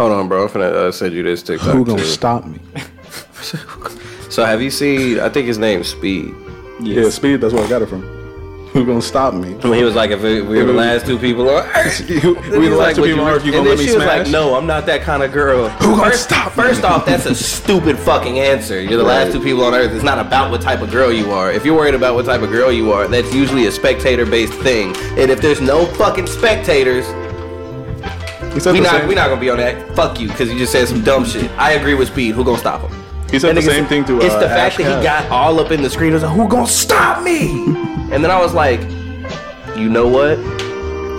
Hold on, bro. I'm finna uh, send you this TikTok. Who gonna too. stop me? So have you seen? I think his name's Speed. Yeah, speed. That's where I got it from. Who gonna stop me? When he was like, if we we were the last two people on Earth. we the last two people on Earth. You and gonna then let me she was like, no, I'm not that kind of girl. Who gonna first, stop me? First off, that's a stupid fucking answer. You're the last two people on Earth. It's not about what type of girl you are. If you're worried about what type of girl you are, that's usually a spectator-based thing. And if there's no fucking spectators, He said we the not same. we not gonna be on that. Fuck you, because you just said some dumb shit. I agree with Speed. Who gonna stop him? He said That the same thing to. It's uh, the fact Ash that he got all up in the screen. and Was like, who gonna stop me? and then I was like, you know what?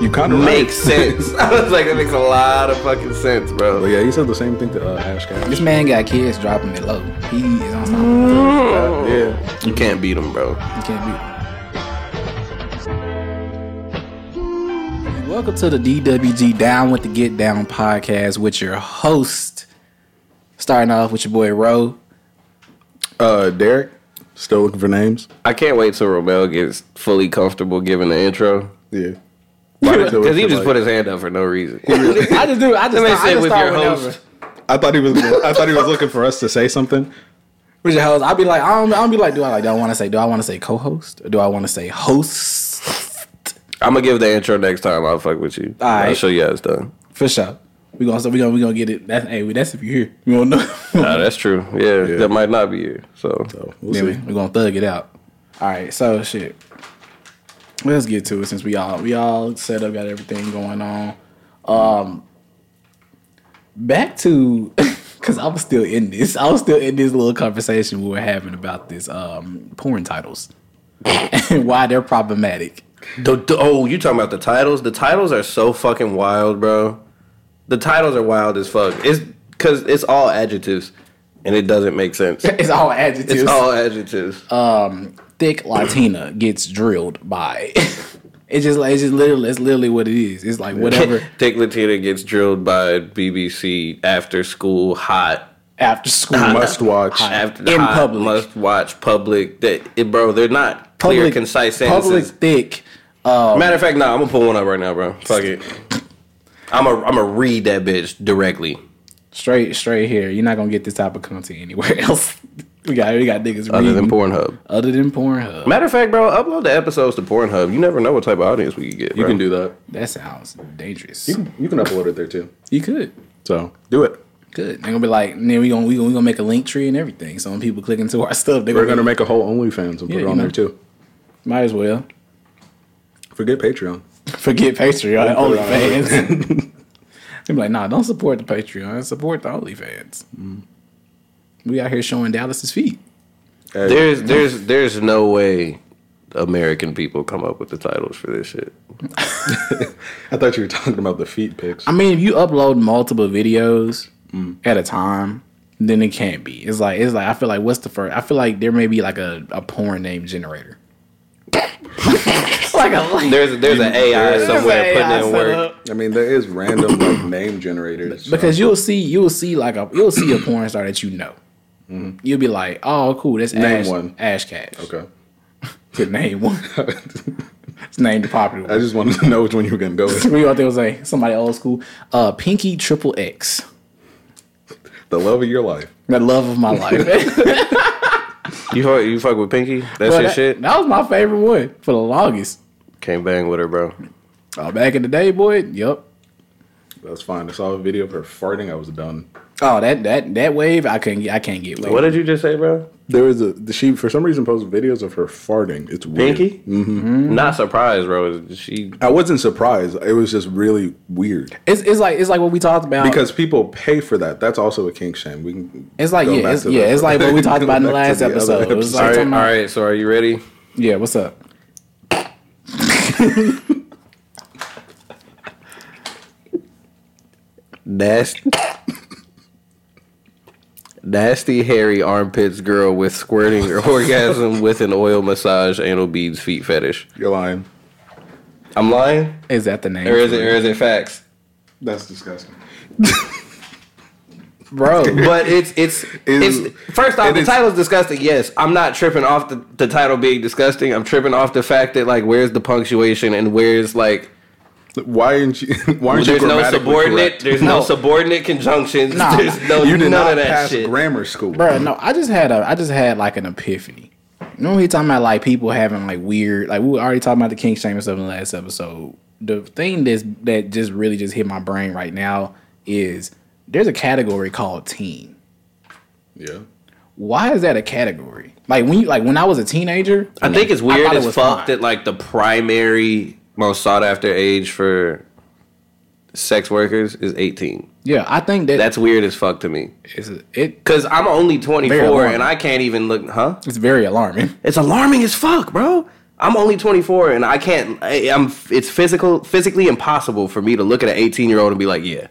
You kind of Makes sense. I was like, that makes a lot of fucking sense, But bro. yeah, he said the same thing to uh, Ash Cash. This man got kids dropping it low. He is unstoppable. Yeah. You can't beat him, bro. You can't beat him. Welcome to the DWG Down with the Get Down podcast with your host. Starting off with your boy Ro. Uh, Derek, still looking for names. I can't wait till Romel gets fully comfortable giving the intro. Yeah. Because he just put his hand up for no reason. I just do. I just, Let me I just with start your whenever. host. I thought he was. I thought he was looking for us to say something. With your host, I'll be like, I don't, I'll be like, do I like, do I want to say, do I want to say co-host, or do I want to say host? I'm gonna give the intro next time. I'll fuck with you. All right. I'll show you how it's done. For sure. We gonna, we gonna, we gonna get it. That's, hey, that's if you here. You don't know. Nah, that's true. Yeah, that might not be you. So, So we'll Yeah, we, see. we're gonna thug it out. All right, so shit. Let's get to it since we all we all set up, got everything going on. Um, back to because I was still in this. I was still in this little conversation we were having about this um porn titles and why they're problematic. The, the- oh, you talking about the titles? The titles are so fucking wild, bro. The titles are wild as fuck. It's because it's all adjectives, and it doesn't make sense. It's all adjectives. It's all adjectives. Um, thick Latina gets drilled by. it's just like it's just literally it's literally what it is. It's like whatever thick Latina gets drilled by BBC after school hot. after school Must watch. After In hot, public. must watch public. That it, bro, they're not clear, concise sentences. Public sentences. Thick. Matter of fact, nah, I'm gonna pull one up right now, bro. Fuck it. I'm gonna I'm gonna read that bitch directly. Straight, straight here. You're not gonna get this type of content anywhere else. we got, we got niggas reading Other than. Pornhub. Other than Pornhub. Matter of fact, bro, upload the episodes to Pornhub. You never know what type of audience we could get. You bro. can do that. That sounds dangerous. You can, you can upload it there too. You could. So do it. Good. They're gonna be like, then we gonna we gonna, we gonna make a link tree and everything. So when people click into our stuff, they're We're gonna, gonna make a whole OnlyFans and put Yeah, it you on know. there too. might as well Forget Patreon. forget Patreon, Put it on OnlyFans. They're like, nah, don't support the Patreon. Support the OnlyFans. Mm. We out here showing Dallas's feet. Hey, There's there's there's no way American people come up with the titles for this shit. I thought you were talking about the feet pics. I mean, if you upload multiple videos mm. at a time, then it can't be. It's like it's like I feel like what's the first? I feel like there may be like a, a porn name generator. like a like, There's there's an AI somewhere putting in work. I mean, there is random like name generators. because you'll see you'll see like a you'll see a porn star that you know. You'll be like, oh, cool, that's Name Ash, one. Ash Cash. okay. Good name one. It's named the popular One. I just wanted to know which one you were gonna go with. We out there was like somebody old school. Uh, Pinky Triple X. The love of your life. The love of my life. You fuck, you fuck with Pinky? That's But your that, shit. that was my favorite one for the longest. Can't bang with her, bro. Oh, back in the day, boy. Yep. That's fine. I saw a video of her farting. I was done. Oh, that that that wave, I couldn't. get- I can't get. With. What did you just say, bro? There was a she for some reason posted videos of her farting. It's weird. Pinky? Mm-hmm. Not surprised, bro. She I wasn't surprised. It was just really weird It's it's like it's like what we talked about. because people pay for that. That's also a kink shame. We can. it's like go yeah, back it's, to yeah, the- it's like what we talked about in the last to episode. It was episode. like all right, talking all about- right. So are you ready? Yeah, what's up? Nasty, nasty, hairy armpits girl with squirting or orgasm with an oil massage, anal beads, feet fetish. You're lying. I'm lying, Is that the name? or is it, or is it facts? That's disgusting. bro? But it's it's is- it's first off it the is- title's disgusting. Yes, I'm not tripping off the, the title being disgusting. I'm tripping off the fact that like where's the punctuation and where's like Why aren't you? Why aren't you There's no subordinate. correct? There's no. No. subordinate conjunctions. Nah. There's no You did none not of that pass shit. grammar school. Bro, no, I just had a I just had like an epiphany. You know, we talking about like people having like weird, like we were already talking about the kink shame and stuff in the last episode. The thing that's that just really just hit my brain right now is there's a category called teen. Yeah. Why is that a category? Like when you like when I was a teenager, I think it's weird thought it as was fuck fine. that like the primary most sought after age for sex workers is 18. yeah, I think that That's weird as fuck to me. it's it Cause I'm only 24 and I can't even look. Huh? it's very alarming. It's alarming as fuck, bro. I'm only 24 and I can't. I, I'm. It's physical, physically impossible for me to look at an 18 year old and be like, yeah,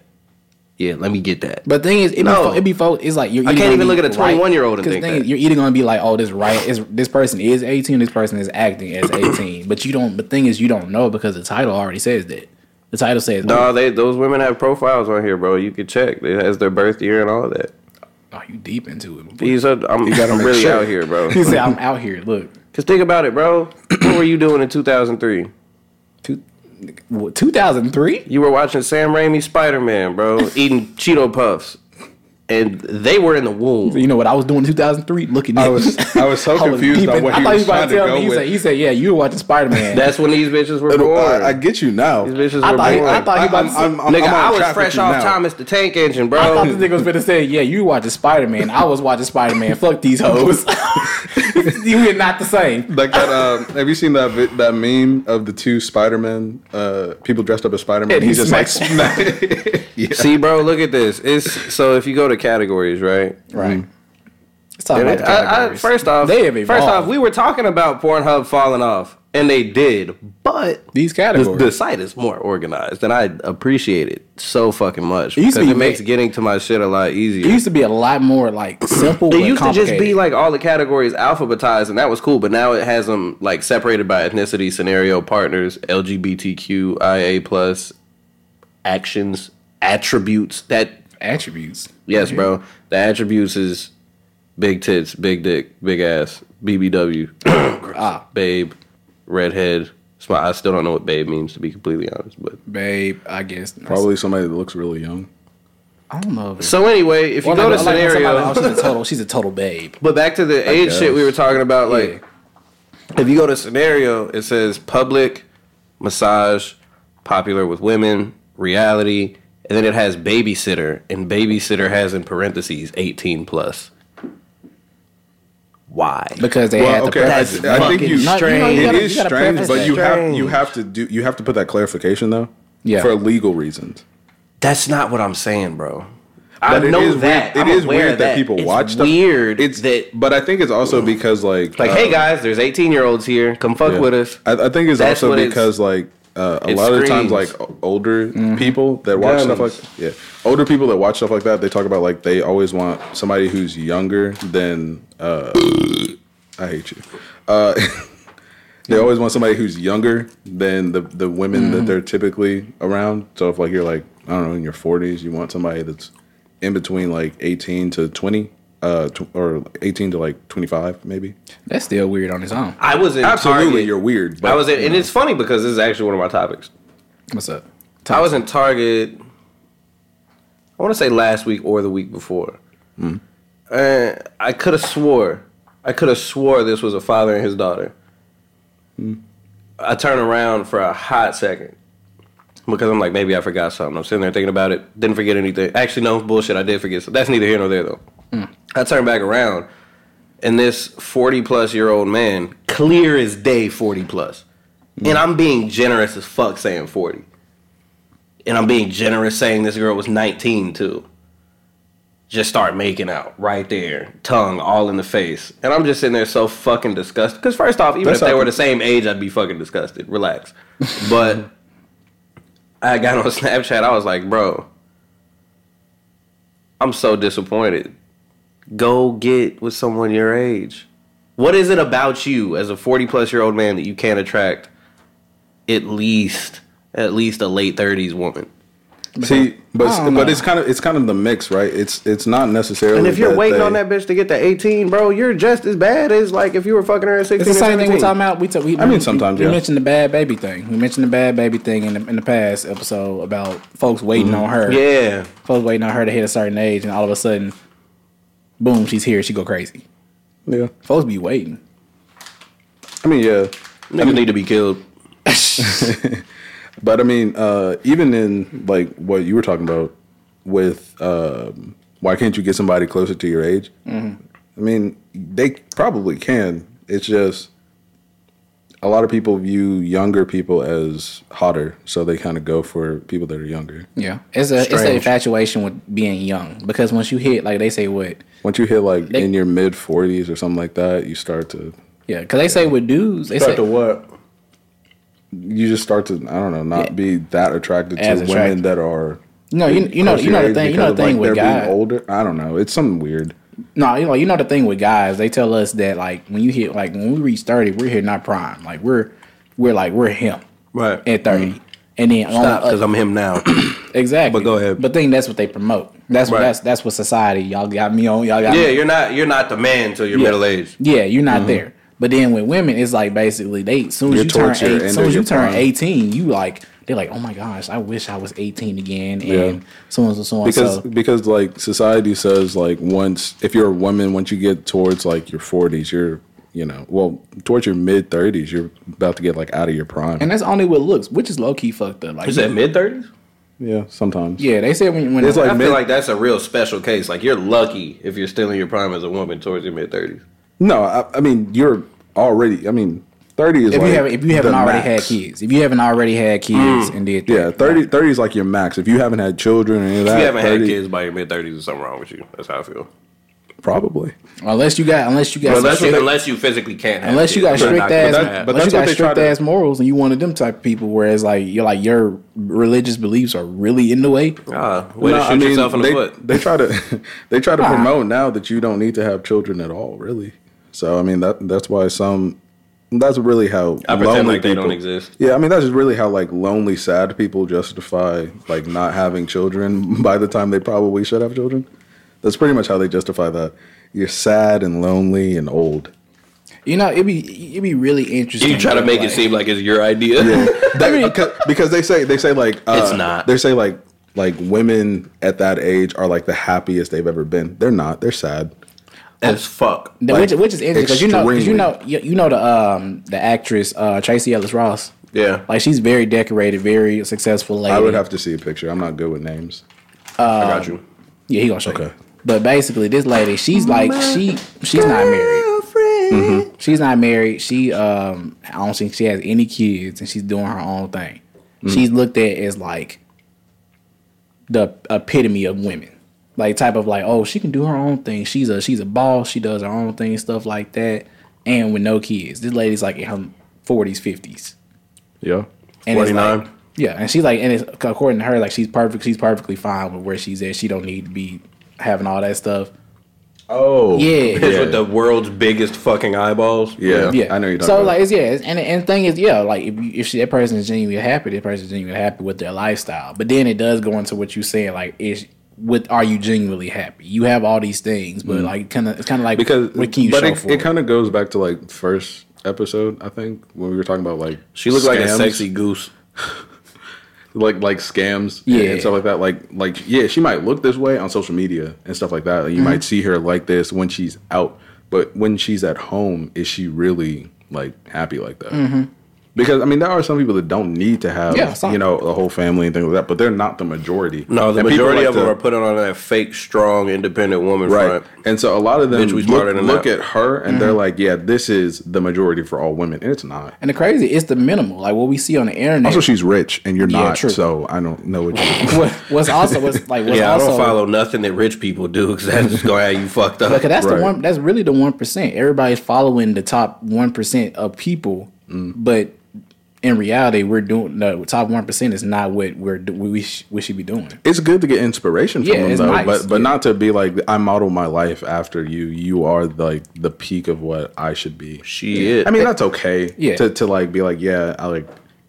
yeah, let me get that. But the thing is, it No. be, it be fo- it's like you're. I can't even look at a 21-year-old and 'Cause think the thing that. is, You're either gonna be like, oh, this right is this person is 18, this person is acting as 18, but you don't. The thing is, you don't know because the title already says that. The title says, No, oh, they those women have profiles on here, bro. You can check. It has their birth year and all of that. oh, you deep into it. These are. I'm, gotta I'm really sure. out here, bro. He said, I'm out here. Look, Cause think about it, bro. what were you doing in 2003? Two, what, 2003. You were watching Sam Raimi Spider Man, bro, eating Cheeto puffs, and they were in the womb. You know what I was doing in 2003? Looking at I was I was so confused on what I he thought was you were about trying to to tell go me. He with. said, he said, yeah, you were watching Spider Man. That's when these bitches were born. I, I get you now. these bitches I were thought he- born. I thought he about to say- Nigga, I'm on I was fresh off now. Thomas the Tank Engine, bro. I thought bro. this nigga was gonna say, yeah, you were watching Spider Man. I was watching Spider Man. Fuck these hoes. you are not the same. Like that. Um, have you seen that vi- that meme of the two Spider Men? Uh, people dressed up as Spider Man. And he He's just like smacks- yeah. See, bro, look at this. It's so if you go to categories, right? Right. Mm. Let's talk about it- the I, I, categories. first off, they have first evolved. off, we were talking about Pornhub falling off, and they did, but these the, categories. the site is more organized, and I appreciate it so fucking much It used because to it makes getting to my shit a lot easier. it used to be a lot more like simple. It used to just be complicated. like all the categories alphabetized, and that was cool. But now it has them like separated by ethnicity, scenario, partners, LGBTQIA plus, actions, attributes. That attributes. yes, bro. The attributes is big tits, big dick, big ass, BBW, Ah, babe, redhead. Smile. I still don't know what babe means to be completely honest, but babe. I guess Probably somebody that looks really young. I don't know. So anyway, if you go like- to like when scenario, oh, she's a total. She's a total babe. But back to the age shit we were talking about, like Yeah. if you go to scenario, it says public, massage, popular with women, reality, and then it has babysitter, and babysitter has in parentheses eighteen plus. Why? Because they had Well, to. okay, I, That's I think fucking you. No, you know, strange. you gotta- is strange, but that. you have you have to do you have to put that clarification though. Yeah. For legal reasons. That's not what I'm saying, bro. I But it know is weird- that. It I'm is aware weird of that, people It's watch stuff. Weird. It's that but I think it's also because like like, uh, hey guys, there's 18 year olds here. Come fuck yeah. with us. I, I think it's That's also what it's- because like uh, a it lot of the times screams. like o- older people that watch stuff like yeah older people that watch stuff like that they talk about like they always want somebody who's younger than uh, I hate you. Uh, they always want somebody who's younger than the the women that they're typically around. So if like you're like I don't know in your 40s, you want somebody that's in between like 18 to 20, uh, tw- or 18 to like 25 maybe. That's still weird on its own. I was in Absolutely, Target. you're weird. But, I was in, and it's funny because this is actually one of my topics. What's up? I was in Target. I want to say last week or the week before. And I could have swore, I could have swore this was a father and his daughter. I turned around for a hot second because I'm like, maybe I forgot something. I'm sitting there thinking about it. Didn't forget anything. Actually, no bullshit. I did forget. So that's neither here nor there though. Mm. I turned back around, and this 40 plus year old man, clear as day, 40 plus, mm. and I'm being generous as fuck saying 40 and I'm being generous saying this girl was 19 too. Just start making out right there, tongue all in the face, and I'm just sitting there so fucking disgusted. Because first off, even That's if they were the same age, I'd be fucking disgusted. Relax. but I got on Snapchat. I was like, bro, I'm so disappointed. Go get with someone your age. What is it about you as a 40 plus year old man that you can't attract at least at least a late 30s woman? See, but but it's kind of it's kind of the mix, right? It's it's not necessarily. And if you're waiting they- on that bitch to get to 18, bro, you're just as bad as like if you were fucking her at 16 It's the same thing we're talking about. We, ta- we I mean, we- sometimes, we, yeah. mentioned the bad baby thing. We mentioned the bad baby thing in the, in the past episode about folks waiting mm-hmm. on her. Yeah. folks waiting on her to hit a certain age, and all of a sudden, boom, she's here. She go crazy. yeah, Folks be waiting. I mean, yeah, Niggas need to be killed. but I mean, uh, even in like what you were talking about with um, why can't you get somebody closer to your age? Mm-hmm. I mean, they probably can. It's just a lot of people view younger people as hotter, so they kind of go for people that are younger. Yeah, it's a it's an infatuation with being young because once you hit like they say what Once you hit like They- in your mid forties or something like that, you start to yeah because they say with dudes they Start say to what? you just start to I don't know not Yeah. be that attracted to As women that are no you you know you know your the age thing you know because the of, thing like, with they're being guys older. I don't know. It's something weird. No you know you know the thing with guys they tell us that like when you hit like when we reach thirty we're hitting our prime like we're we're like we're him Right. at 30 mm-hmm. and then Stop, because I'm him now. exactly But go ahead. but think that's what they promote that's what that's that's what society y'all got me on y'all got yeah, me you're not you're not the man until you're Yeah. middle aged. Yeah, you're not mm-hmm. there. But then with women, it's like basically they as soon as You're you turn eight, soon as you turn prime. eighteen, you like they're like, oh my gosh, I wish I was eighteen again, and Yeah. so on and so on. because so because like society says like once if you're a woman once you get towards like your 40s you're you know well towards your mid 30s you're about to get like out of your prime and that's only what looks, which is low key fucked up. Like, Is that mid thirties? yeah sometimes yeah, they said when when It's I like feel mid- like that's a real special case. Like you're lucky if you're still in your prime as a woman towards your mid thirties. no I, I mean you're already i mean 30 is if like you haven't if you haven't the already had kids, if you haven't already had kids and did that, yeah 30 30 is like your max if you haven't had children or any of that If you haven't 30 had kids by your mid thirties, there's something wrong with you. That's how I feel. probably unless you got unless you got unless, strict- unless you physically can't. Have Unless you got you're strict not ass, gonna that- but unless you that's what got they try to- morals, and you one of them type of people, whereas like you're like your religious beliefs are really in the way. Ah, way No, to shoot I mean, yourself in the they, foot. They try to they try to Ah. promote now that you don't need to have children at all, really. So I mean that that's why some that's really how I pretend lonely like they people, don't exist. Yeah, I mean that's just really how like lonely, sad people justify like not having children by the time they probably should have children. That's pretty much how they justify that. You're sad and lonely and old. You know, it'd be it'd be really interesting. You try to though, make it seem like it's your idea. They- because, because they say they say like uh, It's not. They say like like women at that age are like the happiest they've ever been. They're not. They're sad. As fuck. The- Like, which, which is interesting because you know, 'cause you know, you, you know the um the actress uh Tracee Ellis Ross. Yeah. Like she's very decorated, very successful lady. I would have to see a picture. I'm not good with names. I got you. Yeah, he gonna show you. But basically, this lady, she's like she she's not married. Mm-hmm. She's not married. She um I don't think she has any kids, and she's doing her own thing. Mm. She's looked at as like the epitome of women, like type of like oh she can do her own thing. She's a she's a boss. She does her own thing, stuff like that, and with no kids. This lady's like in her forties, fifties. Yeah. And 49? like, yeah, and she's like, and it's according to her, like she's perfect. She's perfectly fine with where she's at. She don't need to be having all that stuff. Oh. Yeah. Bitch with the world's biggest fucking eyeballs. Yeah. Yeah, I know you're talking So about. like, it's yeah, it's, and and the thing is, yeah, like if you, if she, that person is genuinely happy, that person is genuinely happy with their lifestyle. But then it does go into what you're saying, like, is with are you genuinely happy? You have all these things, but like, kind of, it's kind of like Mm. because what can you but show it, for? it kind of goes back to like first episode, I think, when we were talking about like She looked like a sexy goose. like like scams Yeah. and stuff like that. Like like yeah, she might look this way on social media and stuff like that. Like, you Mm-hmm. might see her like this when she's out, but when she's at home, is she really like happy like that? Because I mean, there are some people that don't need to have. Yeah, you know a whole family and things like that, but they're not the majority. No, the And majority like of them to- are putting on that fake, strong, independent woman Right. front. And so a lot of them Bitch, look, look at her and Mm-hmm. they're like, yeah, this is the majority for all women. And it's not. and the crazy, it's the minimal, like what we see on the internet. Also, she's rich and you're Yeah, not. true. So I don't know what you what, what's also what's like what's Yeah, also I don't follow nothing that rich people do because that's just gonna have you fucked up. Because that's Right. the one. That's really the one percent. Everybody's following the top one percent of people, Mm. but in reality, we're doing the top one percent is not what we're we sh- we should be doing. It's good to get inspiration from Yeah, them though, nice, but but yeah. not to be like I model my life after you. You are like the peak of what I should be. Shit. I mean, that's okay. Yeah. To to like be like, yeah, I like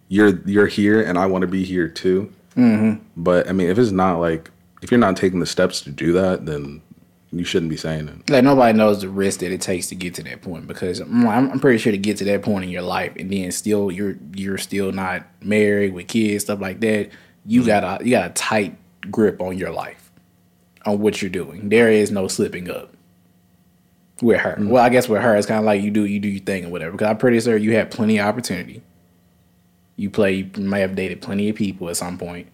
you're you're here and I want to be here too. Mm-hmm. But I mean, if it's not like if you're not taking the steps to do that, then you shouldn't be saying it. Like nobody knows the risk that it takes to get to that point because I'm, I'm pretty sure to get to that point in your life and then still you're you're still not married with kids stuff like that. You mm-hmm. got a you got a tight grip on your life, on what you're doing. There is no slipping up with her. Mm-hmm. Well, I guess with her it's kind of like you do you do your thing or whatever. Because I'm pretty sure you had plenty of opportunity. You play you may have dated plenty of people at some point,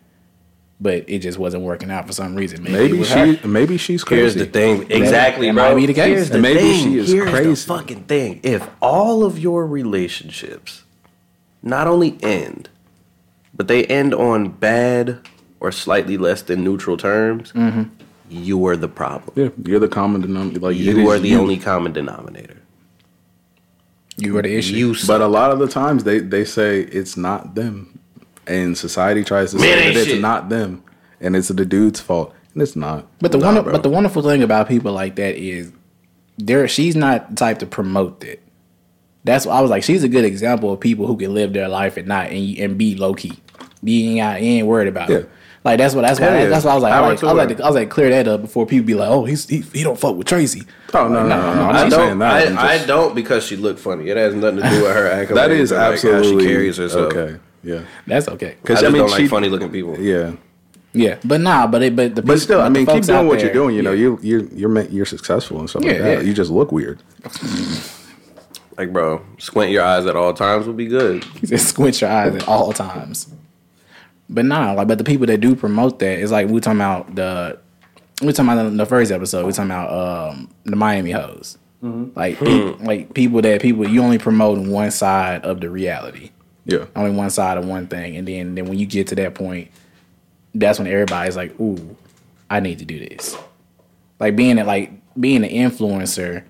but it just wasn't working out for some reason. Maybe with her. she maybe she's crazy. Here's the thing. Exactly, that bro. might be the case. Here's the Maybe thing. she is Here's crazy. the fucking thing. If all of your relationships not only end, but they end on bad or slightly less than neutral terms, Mm-hmm. you are the problem. Yeah, you're the common denominator. Like You are the you. only common denominator. You are the issue. You But a lot of the times they they say it's not them, and society tries to Man, say that it's shit. not them, and it's the dude's fault, and it's not. But the Nah, one, but the wonderful thing about people like that is, there she's not the type to promote that. That's why I was like, she's a good example of people who can live their life and not and, and be low key, being out, ain't worried about Yeah. it. Like that's what that's why Hell yeah. that's why I was like, I, Power like, I was like, to, I was like, clear that up before people be like, oh, he's he, he don't fuck with Tracee. oh no no no, no, I'm I not don't. saying that. I'm I, I don't because she looked funny. It has nothing to do with her acting. that is like how she carries herself. Okay, yeah, That's okay. I because just I, mean don't she, like funny looking people. yeah. Yeah, but nah, but it, but the But still, I mean, keep doing out what you're doing. You know, yeah. you you're you're you're successful and stuff like that. yeah. You just look weird. Like, bro, squint your eyes at all times would be good. just squint your eyes at all times. But nah, like, but the people that do promote that is like we talking about the we talking about the, the first episode. We talking about um the Miami hoes. Like, pe- like people that people you only promote one side of the reality, Yeah, only one side of one thing, and then then when you get to that point, that's when everybody's like, "Ooh, I need to do this." Like being a, like being an influencer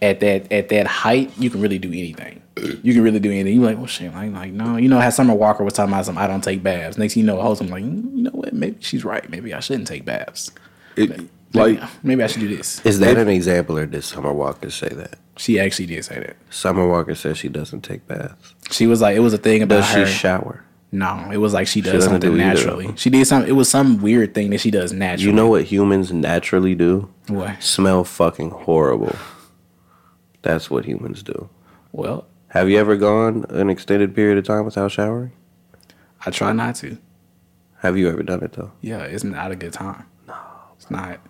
at that at that height, you can really do anything. You can really do anything. You're like, well, shit, like, like no, you know how Summer Walker was talking about some. I don't take baths. Next, thing you know, a host, I'm like, mm, you know what? Maybe she's right. Maybe I shouldn't take baths. it, like maybe I should do this. Is that an example, or did Summer Walker say that? She actually did say that. Summer Walker says she doesn't take baths. She was like, it was a thing about Does she shower? no, it was like she does doesn't something do either. naturally. She did something. It was some weird thing that she does naturally. You know what humans naturally do? what? Smell fucking horrible. That's what humans do. Well, Have you ever gone an extended period of time without showering? I try not to. Have you ever done it though? Yeah, it's not a good time. No, it's not.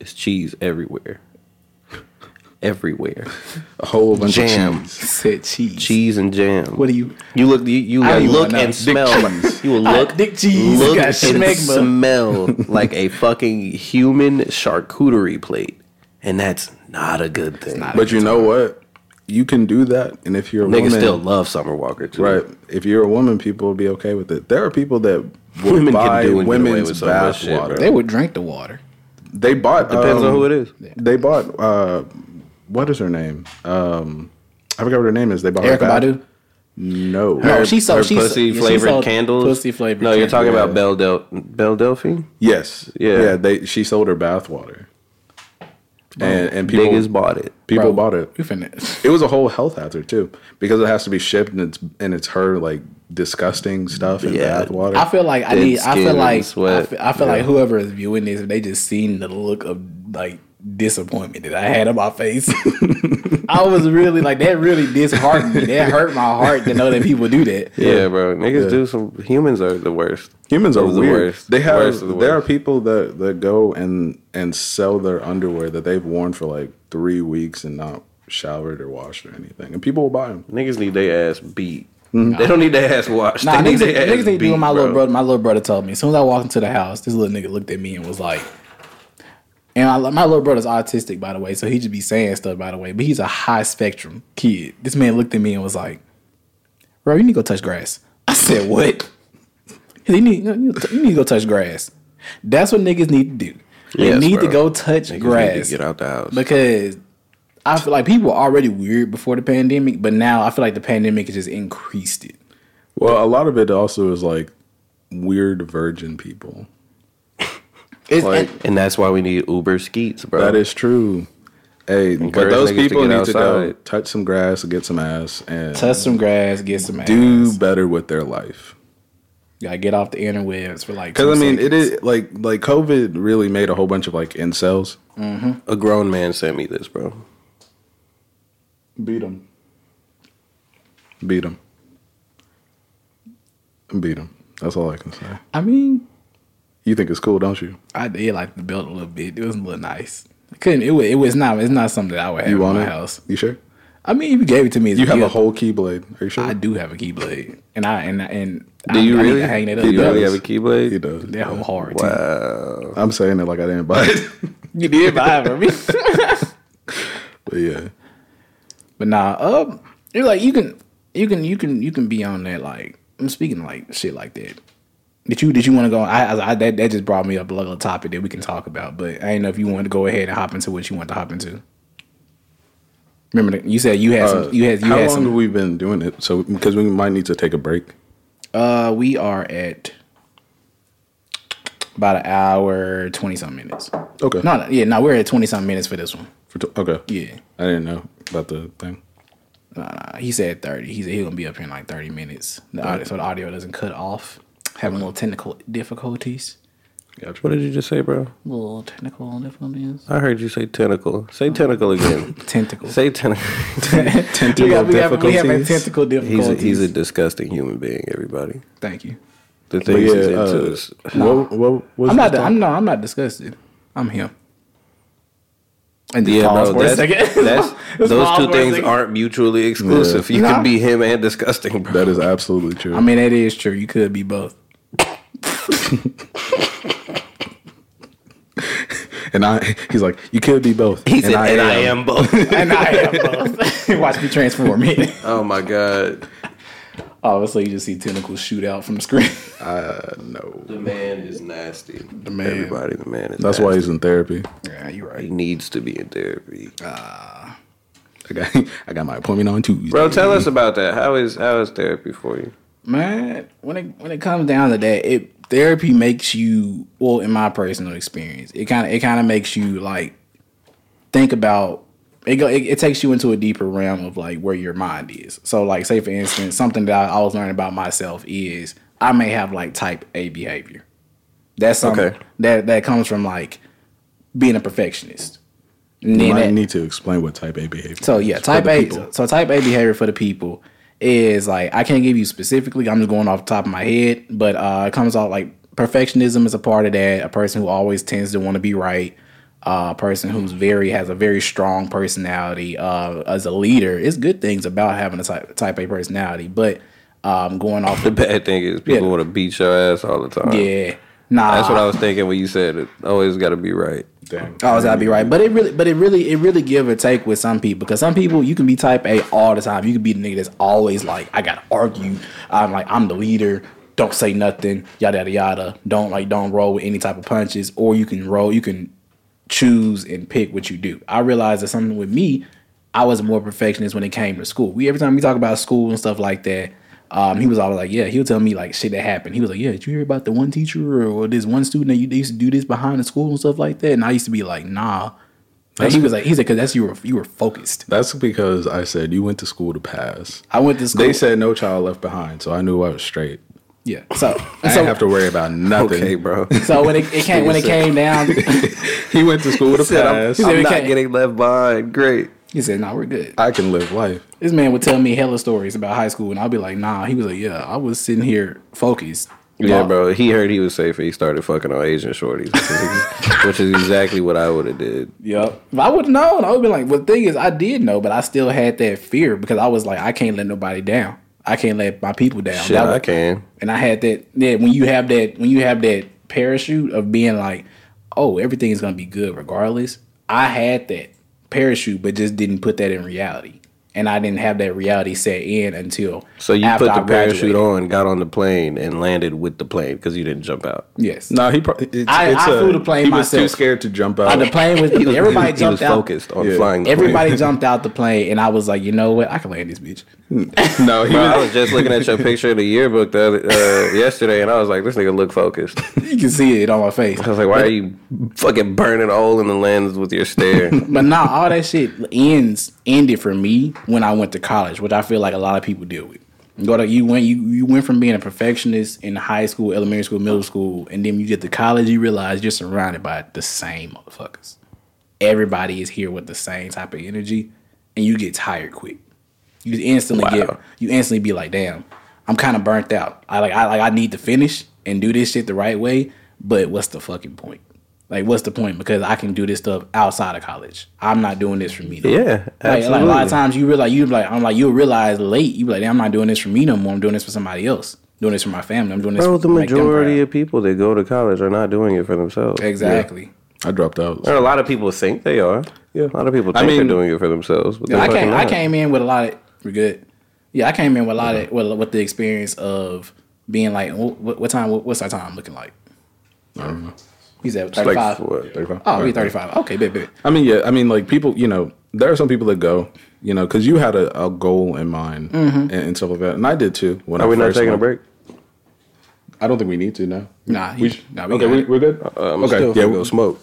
It's cheese everywhere. everywhere. a whole bunch Jam. of cheese. Said cheese. Cheese and jam. What do you? You look. You, you will look and smell. You will look. dick cheese Look and schmegma. smell like a fucking human charcuterie plate, and that's not a good thing. not. But you know what? You can do that, and if you're a Niggas woman, still love Summer Walker too. right? If you're a woman, people will be okay with it. There are people that will Women can buy do and get away women's with bath water. bro. They would drink the water. They bought. Depends um, on who it is. They bought. uh What is her name? Um I forgot what her name is. They bought her Erykah bath- Badu. No, No, she sold. Her she pussy sold- yeah, she flavored sold candles. Pussy flavored. No, you're talking Yeah. about Belle Del Belle Delphine. yes, Yeah. yeah. They she sold her bath water, and and people Niggas bought it. people bought it. We finna. It was a whole health hazard too, because it has to be shipped and it's and it's her like disgusting stuff in Yeah. bath water. I feel like I Dead need. I feel and like. I feel, I feel like whoever is viewing this, if they just seen the look of like disappointment that I had on my face. I was really like that. Really disheartened me. That hurt my heart to know that people do that. Yeah, bro. Niggas Yeah. do some. Humans are the worst. Humans are Those the worst. They have Worst of the there are people that that go and and sell their underwear that they've worn for like three weeks and not showered or washed or anything, and people will buy them. Niggas need their ass beat. Mm-hmm. They don't need their ass washed. Nah, they niggas, need their niggas ass need to do beat, what my bro. little brother. My little brother told me. As soon as I walked into the house, this little nigga looked at me and was like, and I, my little brother's autistic, by the way, so he just be saying stuff, by the way. But he's a high spectrum kid. This man looked at me and was like, "Bro, you need to go touch grass." I said, "What?" He said, You need, you need to go touch grass. That's what niggas need to do. They Yes, need to go touch Niggas need to grass get out the house. because I feel like people were already weird before the pandemic, but now I feel like the pandemic has just increased it. Well, a lot of it also is like weird virgin people. It's, Like- and- and that's why we need Uber Skeets, bro. That is true. Hey, but Encourage those niggas to people get need to go outside. touch some grass and get some ass and touch some grass, get some ass. do better with their life. Gotta get off the interwebs for like. Because I mean, it seconds. is like like COVID really made a whole bunch of like incels. Mm-hmm. A grown man sent me this, bro. beat him. Beat him. Beat him. That's all I can say. I mean, You think it's cool, don't you? I did like the belt a little bit. It was a little nice. I couldn't. It was. It was not. It's not something that I would have You in want my it? house. You sure? I mean, you gave it to me, as You have a whole keyblade. Are you sure? I do have a keyblade, and I and and Do I, you I need really? to hang that up. Do you really have a keyblade? He does. That whole hard. too. Wow. I'm saying it like I didn't buy it. You did buy it for me. but yeah. But nah, um, you're like you can, you can, you can, you can be on that. Like I'm speaking like shit like that. Did you did you want to go? I, I, that that just brought me up a little topic that we can talk about. But I didn't know if you wanted to go ahead and hop into what you want to hop into. Remember that you said you had Uh, some. You had you how had long have we been doing it? So because we might need to take a break. Uh, we are at about an hour twenty something minutes. Okay. No, no, yeah, no, we're at twenty something minutes for this one. For t- okay. Yeah. I didn't know about the thing. Nah, nah, he said 30. He said he's gonna be up here in like 30 minutes. The audio, so the audio doesn't cut off. Having little technical difficulties. Gotcha. What did you just say, bro? Little technical difficulties. I heard you say tentacle. Say tentacle again. Tentacles. say tentacle. we, we, have, we have a difficulties. tentacle he's difficulties. a, he's a disgusting human being. Everybody. Thank you. The But things yeah, he's into uh, is what, what I'm not. this I'm no. I'm not disgusted. I'm him. And Yeah, pause for a That's, second. that's those two things aren't mutually exclusive. You Nah. can be him and disgusting, bro. That is absolutely true. I mean, that is true. You could be both. and I, he's like, you could be both. He said, and I am both. and I am both. Watch me transform it. oh my god. Obviously, you just see tentacles shoot out from the screen. Uh, no. The man is nasty. The man. Everybody, the man is. That's nasty. why he's in therapy. yeah, you're right. he needs to be in therapy. I got, I got my appointment on Tuesday. Bro, tell us about that. How is how is therapy for you? Man, when it when it comes down to that, it therapy makes you well, in my personal experience, it kind of it kind of makes you like think about it, go, it. It takes you into a deeper realm of like where your mind is. So, like, say for instance, something that I, was learning about myself is I may have like type A behavior. That's something Okay. that that comes from like being a perfectionist. And you might that- need to explain what type A behavior. so yeah, type A. people. So type A behavior for the people is like I can't give you specifically. I'm just going off the top of my head, but uh, it comes out like perfectionism is a part of that. A person who always tends to want to be right. Uh, a person who's very has a very strong personality. Uh, as a leader, it's good things about having a type type A personality, but um, going off The the bad thing is people Yeah. want to beat your ass all the time. yeah, nah, That's what I was thinking when you said it. Always got to be right. Dang. I always gotta be right, but it really, but it really, it really give or take with some people because some people you can be type A all the time. You can be the nigga that's always like, I gotta argue. I'm like, I'm the leader. Don't say nothing. Yada yada yada. Don't like, don't roll with any type of punches. Or you can roll. You can choose and pick what you do. I realized that something with me, I was more perfectionist when it came to school. We every time we talk about school and stuff like that. Um, he was always like, yeah, he'll tell me like shit that happened. He was like, yeah, did you hear about the one teacher or, or this one student that you they used to do this behind the school and stuff like that? And I used to be like, nah. And he was like, he said, because that's you were you were focused. That's because I said you went to school to pass. I went to school. They said no child left behind, so I knew I was straight. yeah. So I so, didn't have to worry about nothing. Okay, bro. so when it, it came when it came down, He went to school to pass. He said I'm we not can't- getting left behind. Great. He said, nah, we're good. I can live life. This man would tell me hella stories about high school, and I'll be like, nah. He was like, yeah, I was sitting here focused. Yeah, bro. He heard he was safe and he started fucking on Asian shorties, which is, which is exactly what I would have did. Yep. If I would have known, I would have been like, but the thing is, I did know, but I still had that fear because I was like, I can't let nobody down. I can't let my people down. Shit, That I can. And I had that, that when you have that, when you have that parachute of being like, oh, everything is gonna be good regardless. I had that parachute, but just didn't put that in reality. And I didn't have that reality set in until So you after put the I parachute graduated. on, got on the plane, and landed with the plane because you didn't jump out. Yes. No, he probably. It's, I- it's I a- flew the plane He was too myself. scared to jump out. Uh, the plane was, He was, everybody he was, jumped out. focused on Yeah. flying. The Everybody plane. jumped out the plane, and I was like, you know what? I can land this bitch. no, he Bro, I was, was just looking at your picture of the yearbook the other, uh, yesterday, and I was like, "This nigga look focused." You can see it on my face. I was like, "Why are you fucking burning a hole in the lens with your stare?" But nah, all that shit ends ended for me when I went to college, which I feel like a lot of people deal with. Go to you went you you went from being a perfectionist in high school, elementary school, middle school, and then you get to college. You realize you're surrounded by the same motherfuckers. Everybody is here with the same type of energy, and you get tired quick. You instantly Wow. get you instantly be like, damn, I'm kind of burnt out. I like I like I need to finish and do this shit the right way, but what's the fucking point? Like, what's the point? Because I can do this stuff outside of college. I'm not doing this for me. no more. Yeah, Like, like a lot of times you realize you like I'm like you'll realize late. You be like, I'm not doing this for me no more. I'm doing this for somebody else. doing this for my family. I'm doing this Bro, for the make them majority of people that go to college are not doing it for themselves. exactly. I dropped out. And a lot of people think they are. Yeah. A lot of people I think mean- they're doing it for themselves. But Yeah, I fucking came I came in with a lot of we're good. Yeah, I came in with a lot of with, with the experience of being like, what, what time? What's our time looking like? I don't know. He's at Like, thirty five. what? 35. oh, we thirty five. Okay, bit bit. I mean, yeah. I mean, like people, you know, there are some people that go, you know, because you had a, a goal in mind and, and stuff like that, and I did too. When Are I we not first taking a break? I don't think we need to now. Nah, we, he- nah, we okay, we, we're good. Uh, okay, still yeah, yeah, we, go smoke.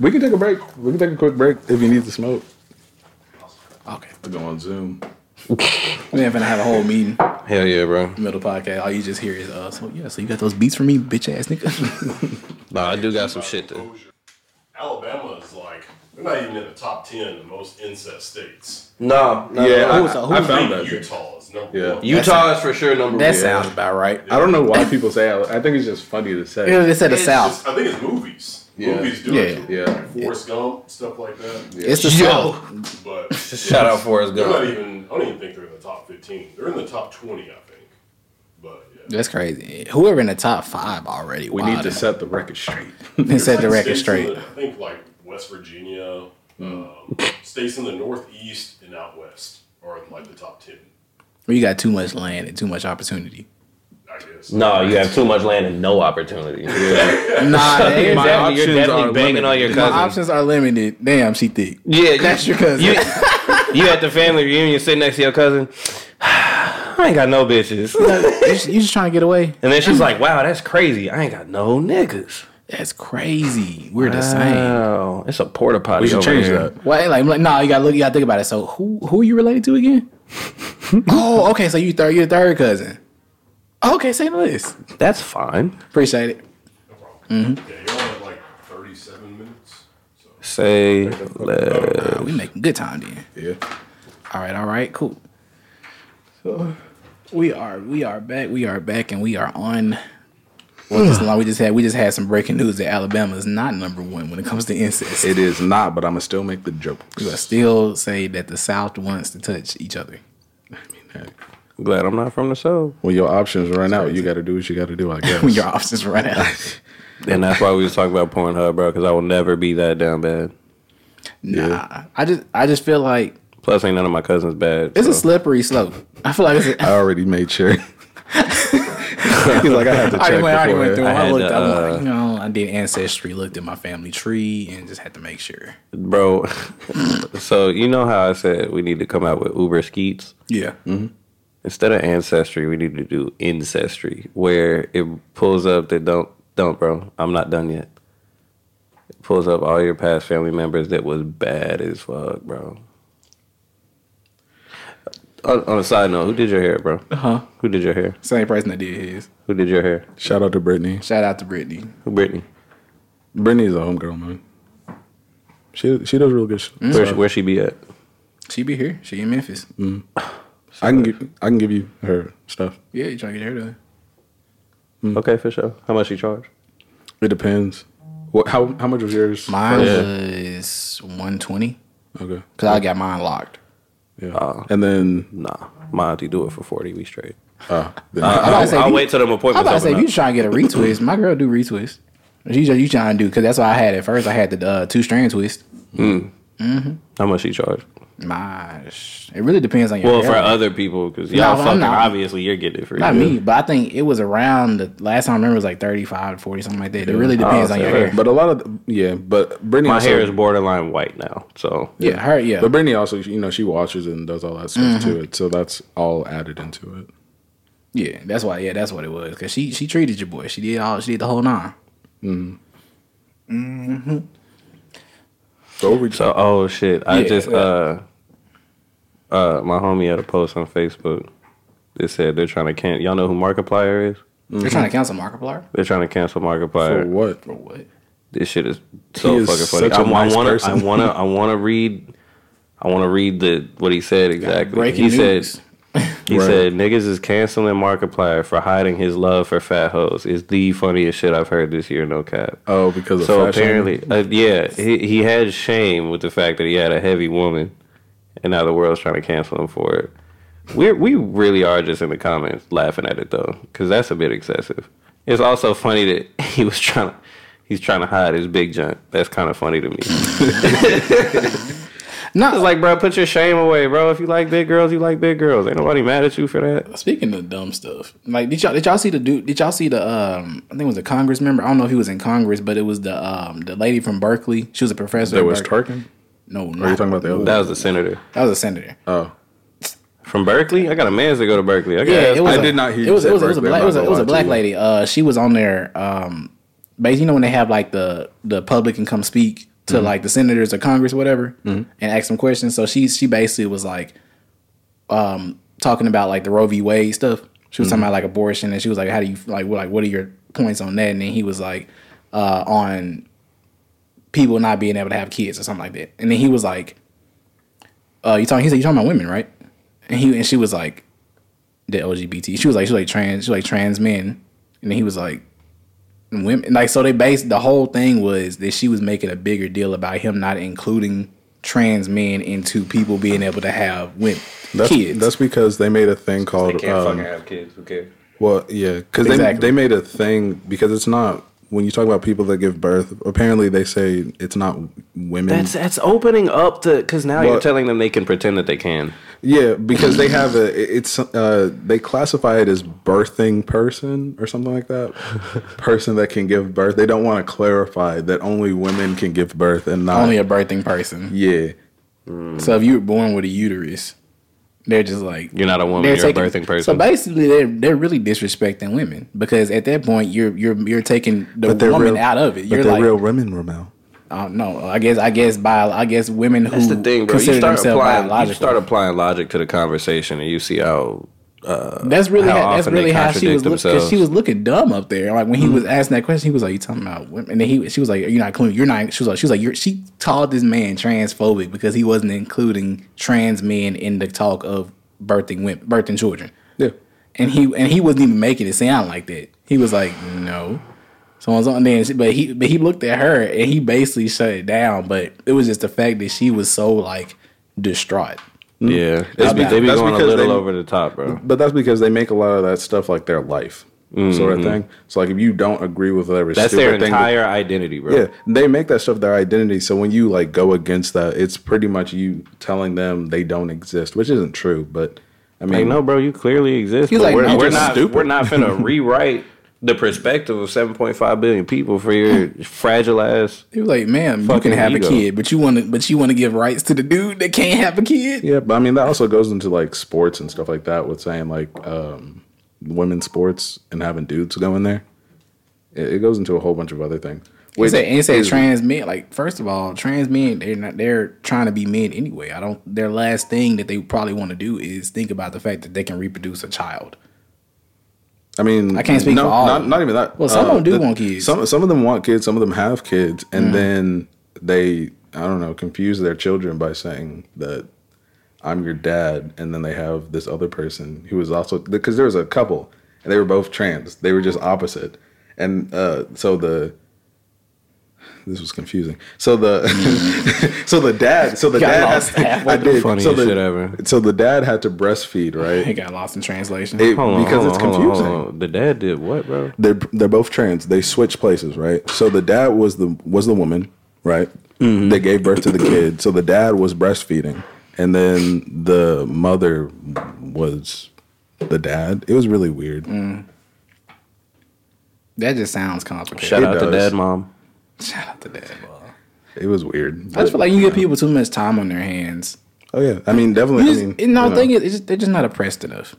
we can take a break. We can take a quick break if you need to smoke. Okay, We go on Zoom. We ain't finna have a whole meeting Hell yeah, bro. middle podcast. All you just hear is uh, so yeah. So you got those beats for me, bitch ass nigga. Nah, I do got some shit though. Alabama is like they're not even in the top ten of most incest states. No, no. Yeah, I, who's- who's- I I found think that. Utah is number Yeah. one. Utah is for sure number that one. sounds about right. I don't know why people say. I think it's just funny to say. Yeah, they said the It's South. just- I think it's movies. Yeah. Movies do Yeah. it. Yeah. Like Forrest Gump, stuff like that. Yeah. It's the Yo. South. But Shout out Forrest they're not even. I don't even think they're in the top fifteen. They're in the top twenty, I think. But yeah. That's crazy. Whoever in the top five already. we need to set the record straight. They set the record straight. the- I think like West Virginia, um, states in the Northeast and out west are like the top ten. You got too much land and too much opportunity. I guess. No, you have too much land and no opportunity. Nah, You're My definitely, options you're definitely are banging on your my options are limited. Damn, she thick. Yeah, That's your cousin. You, you at the family reunion sitting next to your cousin. I ain't got no bitches. you just, trying to get away. And then she's like, wow, that's crazy. I ain't got no niggas. That's crazy. We're the same. It's a porta potty. We should over change here. that. Well, like, like, no, you gotta look. You gotta think about it. So, who who are you related to again? oh, okay. So you third, you're third cousin. Okay, say the list. That's fine. Appreciate it. No problem. Yeah, you're only at like thirty-seven minutes. So Say Uh, we making good time then. Yeah. All right, all right, cool. So we are we are back. We are back, and we are on. Well, just long we just had we just had some breaking news that Alabama is not number one when it comes to incest. It is not, but I'm gonna still make the joke. We will still say that the South wants to touch each other. Glad I'm not from the south. When your options run out, you got to do what you got to do. I guess. when your options run out. And that's why we was talking about Pornhub, bro, because I will never be that down bad. Nah, I just I just feel like Plus, ain't none of my cousins bad. it's a slippery slope. I feel like it's. I A, already made sure. He's like, I had to check already went, I already went beforehand. through. I I, looked. to, I'm uh, like, you know, I did ancestry, looked at my family tree, and just had to make sure. bro. so you know how I said we need to come out with Uber Skeets Yeah. Instead of ancestry. We need to do incestry, where it pulls up that don't don't, bro. I'm not done yet. It pulls up all your past family members that was bad as fuck, bro. On, on a side note, who did your hair, bro? Uh huh? Who did your hair? Same person that did his. Who did your hair? Shout out to Brittany. Shout out to Brittany. Who, Brittany? Brittany's a homegirl, man. She she does real good shit. Where, where she be at? She be here. She in Memphis. I can give I can give you her stuff. Yeah, you trying to get her done? Mm. Okay, for sure. How much you charge? It depends. What how how much was yours? Mine first? was one twenty Okay. because I got mine locked. Yeah. Oh. and then Nah, my auntie do it for forty. We straight. uh, then about to I'll, say, I'll you- wait till them I'm about to say if you up. trying to get a retwist, my girl do retwist. She just you trying to do because that's what I had at first. I had the uh, two strand twist. How much she charge? My, it really depends on your. Well, for other people, because y'all I'm fucking not. obviously you're getting it free. not me, but I think it was around the last time I remember was like thirty five forty something like that. It really depends Oh, on your hair. but a lot of yeah, but Brittany My also, hair is borderline white now, so yeah, her yeah. But Brittany also, you know, she washes and does all that stuff mm-hmm. to it, so that's all added into it. Yeah, that's why. Yeah, that's what it was. Because she she treated your boy. She did all. She did the whole nine. Mm-hmm. Mm-hmm. So we so oh shit, I Yeah, just yeah. uh Uh, my homie had a post on Facebook. It said they're trying to can. Y'all know who Markiplier is? They're trying to cancel Markiplier They're trying to cancel Markiplier. For what? for what? This shit is so He is fucking funny. such a I, I nice wanna, person. I wanna, I wanna read. I wanna read the what he said exactly. Breaking he news. said. He Right. said niggas is canceling Markiplier for hiding his love for fat hoes. Is the funniest shit I've heard this year. No cap. Oh, because of So apparently, uh, yeah, he he had shame with the fact that he had a heavy woman, and now the world's trying to cancel him for it. We we really are just in the comments laughing at it though, because that's a bit excessive. It's also funny that he was trying to he's trying to hide his big junk. That's kind of funny to me. No, It's like, bro, put your shame away, bro. If you like big girls, you like big girls. Ain't nobody mad at you for that. Speaking of dumb stuff, like did y'all did y'all see the dude? Did y'all see the um? I think it was a Congress member. I don't know if he was in Congress, but it was the um the lady from Berkeley. She was a professor. That was Berkeley. Tarkin? No, Or are you talking about the other? That was the senator That was a senator. Oh. from Berkeley. I got a man's to go to Berkeley. I got Yeah, it was. I a- did not hear It was. It was, it was a black. It was a, it was a black lady. Uh, she was on there. Um, basically, you know when they have like the the public can come speak to Mm-hmm. like the senators or Congress, or whatever, and ask them questions. So she she basically was like, um, talking about like the Roe v. Wade stuff. She was Mm-hmm. talking about like abortion, and she was like, "How do you like? What like what are your points on that?" And then he was like, uh, on people not being able to have kids or something like that. And then he was like, uh, "You talking?" He said, "You talking about women, right?" And he and she was like, "The LGBT." She was like, "She was like trans. She was like trans men." And then he was like, "Women." Like so, they based the whole thing was that she was making a bigger deal about him not including trans men into people being able to have women That's, kids. that's because they made a thing called. They can't um, fucking have kids. Who cares? Well, yeah, because Exactly. they they made a thing because it's not when you talk about people that give birth. Apparently, they say it's not women. That's that's opening up to because now you're telling them they can pretend that they can. yeah, because they have a it's uh they classify it as birthing person or something like that. person that can give birth. They don't want to clarify that only women can give birth and not only a birthing person. yeah. So if you were born with a uterus, they're just like You're not a woman. You're taking- a birthing person. So basically, they're they're really disrespecting women because at that point you're you're you're taking the But woman real, out of it. You're they're like, real women, Ramel. I don't know. I guess I guess by I guess women who That's the thing, bro. You start themselves applying. You start applying logic to the conversation, and you see how. Uh, that's really how how, that's really how she was looking because she was looking dumb up there. Like when he was asking that question, he was like, "You talking about women?" And then he she was like, "You're not including. You're not." She was like, "She was like, you're." She called this man transphobic because he wasn't including trans men in the talk of birthing women, birthing children. Yeah. and he and he wasn't even making it sound like that. He was like, no. So I was on there, and but he but he looked at her and he basically shut it down. But it was just the fact that she was so like distraught. Yeah, That's they be, because- they be that's going a little they- over the top, bro. But that's because they make a lot of that stuff like their life sort of thing. So like if you don't agree with whatever Mm-hmm. That's stupid their thing that- entire identity, bro. Yeah, they make that stuff their identity. So when you like go against that, it's pretty much you telling them they don't exist, which isn't true. But I mean, Like, no, bro, you clearly exist. He's but like, we're, we're not. stupid. We're not finna rewrite the perspective of 7.5 billion people for your fragile ass. He was like, "Man, you can have ego. a kid, but you want to but you want to give rights to the dude that can't have a kid." yeah, but I mean that also goes into like sports and stuff like that with saying like um, women's sports and having dudes go in there. It, it goes into a whole bunch of other things. He Which said, and he said is- trans men. Like, first of all, trans men they're not they're trying to be men anyway. I don't. Their last thing that they probably want to do is think about the fact that they can reproduce a child. I mean, I can't speak no, for all Not, not even that. Uh, Well, some of them do the- want kids. Some some of them want kids. Some of them have kids, and Mm. then they I don't know confuse their children by saying that I'm your dad, and then they have this other person who was also because there was a couple and they were both trans. They were just opposite, and uh, so the. This was confusing. So the, so the dad, so the Got dad lost had, I did. Funniest so the, shit ever. So the dad had to breastfeed, right? He got lost in translation. It- Hold on, because hold it's on, hold on, confusing. hold on. The dad did what, bro? they're they're both trans. They switch places, right? So the dad was the was the woman, right? Mm-hmm. They gave birth to the kid. So the dad was breastfeeding, and then the mother was the dad. It was really weird. Mm. that just sounds complicated. Shout It out to dad, mom. Shout out to that. boy. It was weird. I just feel like you give people too much time on their hands. oh yeah, I mean definitely. You I mean, no, you know. thing is, it's just, they're just not oppressed enough.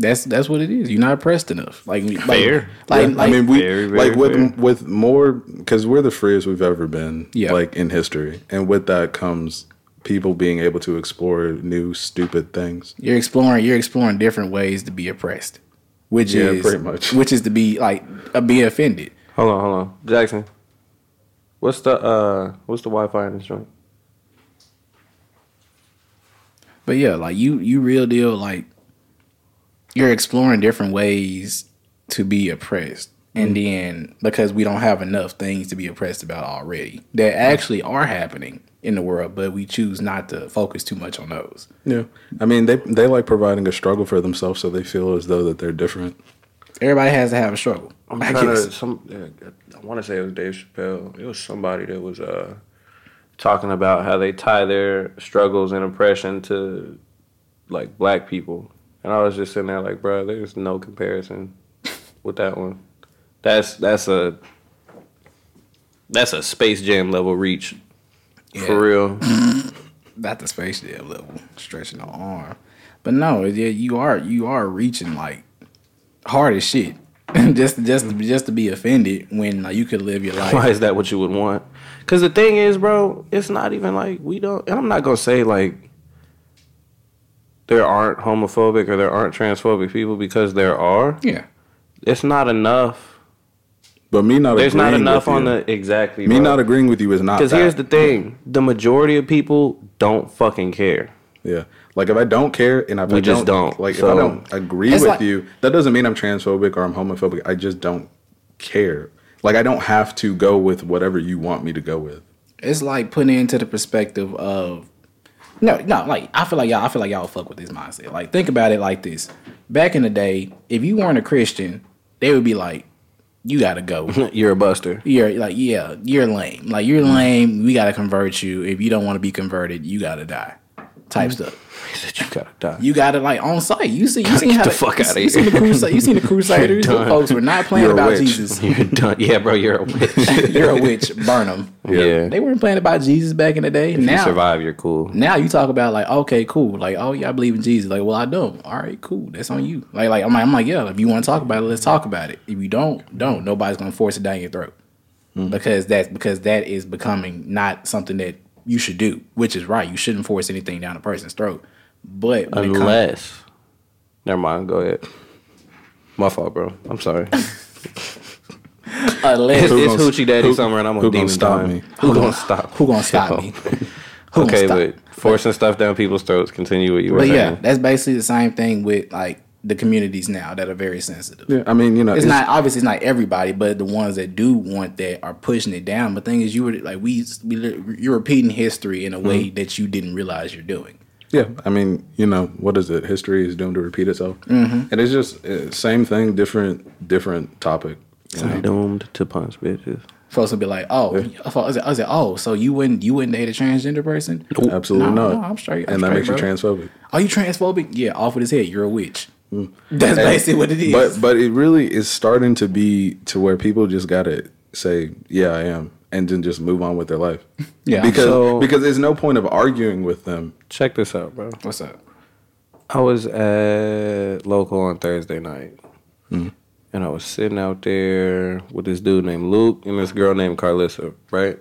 That's that's what it is. You're not oppressed enough. Like like, Fair. Like, Yeah, like I mean, we very, very like with fair. with more because we're the freest we've ever been, Yeah. like in history, and with that comes people being able to explore new stupid things. You're exploring. You're exploring different ways to be oppressed, which Yeah, is pretty much. which is to be like uh, be offended. Hold on, hold on, Jackson. What's the uh what's the Wi-Fi in this joint? But yeah, like you, you real deal. Like you're exploring different ways to be oppressed, and then because we don't have enough things to be oppressed about already that actually are happening in the world, but we choose not to focus too much on those. Yeah, I mean they they like providing a struggle for themselves, so they feel as though that they're different. Everybody has to have a struggle. I'm I trying guess. to some. I want to say it was Dave Chappelle. It was somebody that was uh talking about how they tie their struggles and oppression to like black people, and I was just sitting there like, bro, there's no comparison with that one. That's that's a that's a Space Jam level reach Yeah. for real. not the space jam level, stretching the arm. But no, yeah, you are you are reaching like hard as shit. just just to, just to be offended when like, you could live your life. Why is that what you would want? Because the thing is, bro, it's not even like we don't. And I'm not gonna say like there aren't homophobic or there aren't transphobic people because there are. Yeah. It's not enough. But me not There's not enough with on you- the exactly. me not agreeing with you is not Because here's the thing: the majority of people don't fucking care. Yeah. Like if I don't care and if We I just don't, don't. like if I don't agree with like- you, that doesn't mean I'm transphobic or I'm homophobic. I just don't care. Like I don't have to go with whatever you want me to go with. It's like putting it into the perspective of no, no, like I feel like y'all I feel like y'all fuck with this mindset. Like think about it like this. Back in the day, if you weren't a Christian, they would be like, You gotta go. You're a buster. you're like, yeah, you're lame. Like you're lame, we gotta convert you. If you don't want to be converted, you gotta die. Type stuff. He said you gotta die. You got it like on site. You see, you seen how the fuck outta you seen the crusade. You seen the Crusaders. Done. folks were not playing about witch. Jesus. You're done. Yeah, bro. You're a witch. You're a witch. Burn them. yeah. They weren't playing about Jesus back in the day. If you now, survive, you're cool. now you talk about like, okay, cool. Like, oh yeah, I believe in Jesus. Like, well, I don't. All right, cool. That's on you. Like, like I'm like, I'm like, yeah. If you want to talk about it, let's talk about it. If you don't, don't. Nobody's gonna force it down your throat mm. because that's because that is becoming not something that you should do. Which is right. You shouldn't force anything down a person's throat. But when it comes- Unless, never mind. Go ahead. My fault, bro. I'm sorry. unless It's, it's gonna- Hoochie Daddy who- Summer, and I'm on who gonna demon stop time. me? Who gonna stop? who gonna stop me? Who okay, gonna stop? but forcing stuff down people's throats. Continue what you were But saying. yeah, that's basically the same thing with like the communities now that are very sensitive. Yeah, I mean, you know, It's not obviously it's not everybody, but the ones that do want that are pushing it down. But thing is, you were like we, we you're repeating history in a way Mm-hmm. that you didn't realize you're doing. Yeah, I mean, you know, what is it? History is doomed to repeat itself, mm-hmm. and it's just uh, same thing, different, different topic. you know? Doomed to punch bitches. Folks will be like, "Oh, I was I was like, oh, so you wouldn't you wouldn't date a transgender person? Absolutely No, not. no, I'm straight. I'm and that straight, makes you transphobic. Are you transphobic? Yeah, off with his head. You're a witch. That's basically what it is. But but it really is starting to be to where people just gotta say, yeah, I am, and then just move on with their life. Yeah. because So- because there's no point of arguing with them. Check this out, bro. What's up? I was at local on Thursday night, Mm-hmm. and I was sitting out there with this dude named Luke and this girl named Carlissa. Right?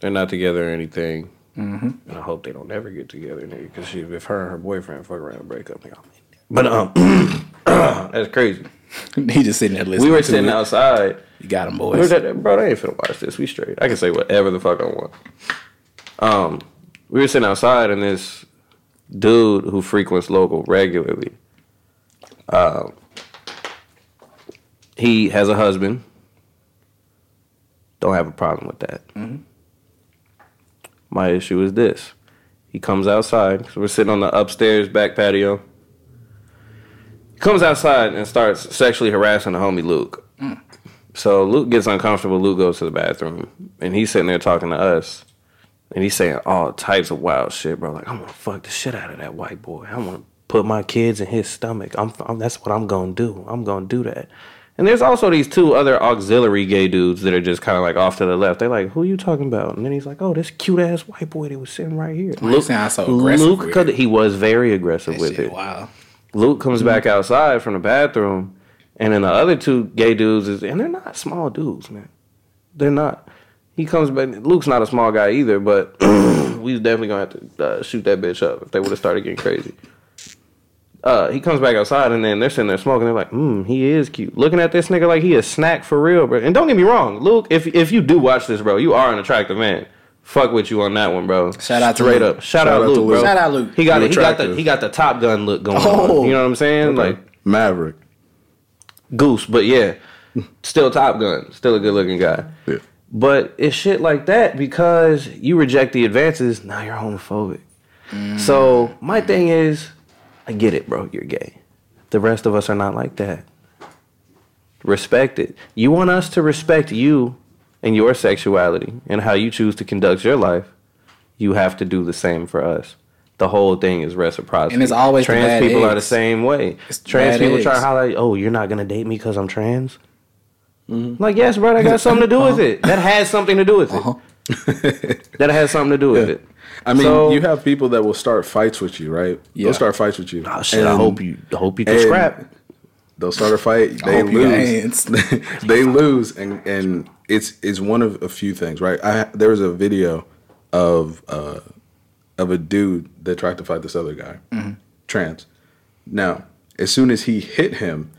They're not together or anything, Mm-hmm. and I hope they don't ever get together, nigga. Because if her and her boyfriend fuck around and break up, nigga, I'm in there. But um, that's crazy. he just sitting there listening. We were sitting it. outside. You got him, boys. that- bro, they ain't finna watch this. We straight. I can say whatever the fuck I want. Um, we were sitting outside, and this dude who frequents local regularly, um, he has a husband. Don't have a problem with that. My issue is this: he comes outside. So we're sitting on the upstairs back patio. Comes outside and starts sexually harassing the homie Luke. Mm. So Luke gets uncomfortable. Luke goes to the bathroom, and he's sitting there talking to us, and he's saying all types of wild shit, bro. Like I'm gonna fuck the shit out of that white boy. I want to put my kids in his stomach. I'm, I'm that's what I'm gonna do. I'm gonna do that. And there's also these two other auxiliary gay dudes that are just kind of like off to the left. They're like, "Who are you talking about?" And then he's like, "Oh, this cute ass white boy that was sitting right here." Luke, sound so aggressive Luke, could- he was very aggressive That with it. Wow. Luke comes back outside from the bathroom, and then the other two gay dudes is, and they're not small dudes, man. They're not. He comes back. Luke's not a small guy either, but we definitely gonna have to uh, shoot that bitch up if they would have started getting crazy. Uh, he comes back outside and then they're sitting there smoking. They're like, "Hmm, he is cute." Looking at this nigga like he a snack for real, bro. And don't get me wrong, Luke. If if you do watch this, bro, you are an attractive man. Fuck with you on that one, bro. Shout out to straight Luke. up. Shout, out, Luke, bro. Shout out Luke. He got You. He got the he got the Top Gun look going Oh. on. You know what I'm saying? Like Maverick. Goose, but yeah, still Top Gun, still a good looking guy. Yeah. But it's shit like that because you reject the advances. Now you're homophobic. Mm. So my thing is, I get it, bro. You're gay. The rest of us are not like that. Respect it. You want us to respect you and your sexuality and how you choose to conduct your life. You have to do the same for us. The whole thing is reciprocity. And it's always the trans bad people are the same way. It's Trans bad people try to eggs. highlight, oh, you're not gonna date me because I'm trans. Mm-hmm. Like, yes, bro, I got something to do with it. That has something to do with it. Uh-huh. that has something to do with it. I mean, So- you have people that will start fights with you, right? Yeah. They'll start fights with you. Oh shit! I hope you hope you can and- scrap. They'll start a fight. They hope you lose. they lose, and and it's it's one of a few things, right? I there was a video of uh of a dude that tried to fight this other guy, Mm-hmm. trans. Now, as soon as he hit him,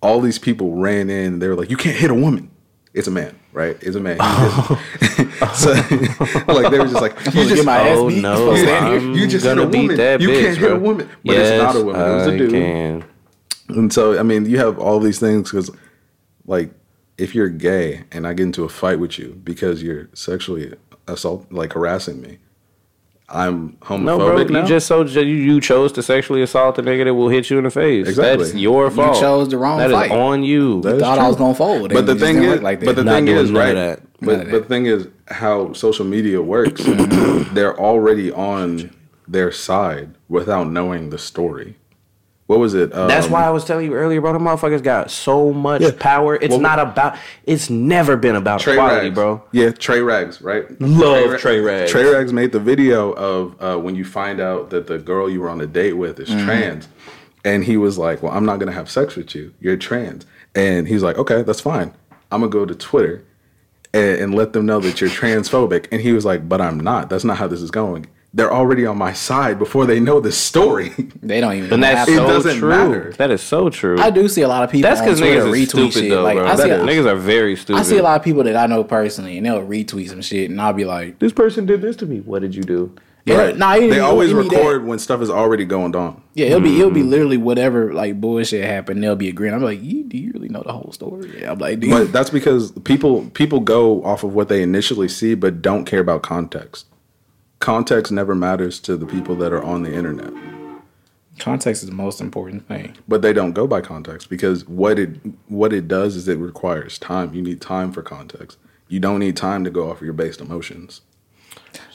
all these people ran in. They were like, "You can't hit a woman. It's a man, right? It's a man." He just- so, like they were just like, "You just my ass Oh beat. no! You- I'm you just hit gonna a woman. that You bitch, can't hit a woman. But it's not a woman. It was a I dude. Can. And so, I mean, you have all these things because, like, if you're gay and I get into a fight with you because you're sexually assault, like harassing me, I'm homophobic No, bro, now. you just so you, you chose to sexually assault a nigga that will hit you in the face. Exactly. That's your fault. You chose the wrong That is fight. on you. That is Thought I was gonna fold. But the thing is, like but the Not thing is, right? that. But, but the thing is, how social media works, mm-hmm. they're already on their side without knowing the story. What was it? Um, That's why I was telling you earlier, bro. The motherfuckers got so much Yeah. power. It's Well, not about. It's never been about Trey quality, Rags. bro. Yeah, Trey Rags, right? Love Ra- Trey Rags. Trey Rags made the video of uh, when you find out that the girl you were on a date with is trans, and he was like, "Well, I'm not gonna have sex with you. You're trans." And he's like, "Okay, that's fine. I'm gonna go to Twitter and, and let them know that you're transphobic." And he was like, "But I'm not. That's not how this is going. They're already on my side before they know the story." They don't even. And that's have It doesn't true. matter. That is so true. I do see a lot of people That's because Twitter niggas is retweet stupid shit. though, like bro. I see, niggas are very stupid. I see a lot of people that I know personally, and they'll retweet some shit, and I'll be like, This person did this to me. What did you do? yeah, nah, they always wouldn't be that. record when stuff is already going on. Yeah, it'll be it'll Mm-hmm. be literally whatever like bullshit happened. They'll be agreeing. I'm like, you, do you really know the whole story? Yeah, I'm like, dude. But that's because people people go off of what they initially see, but don't care about context. Context never matters to the people that are on the internet, context is the most important thing. but they don't go by context because what it what it does is it requires time. You need time for context. You don't need time to go off of your based emotions.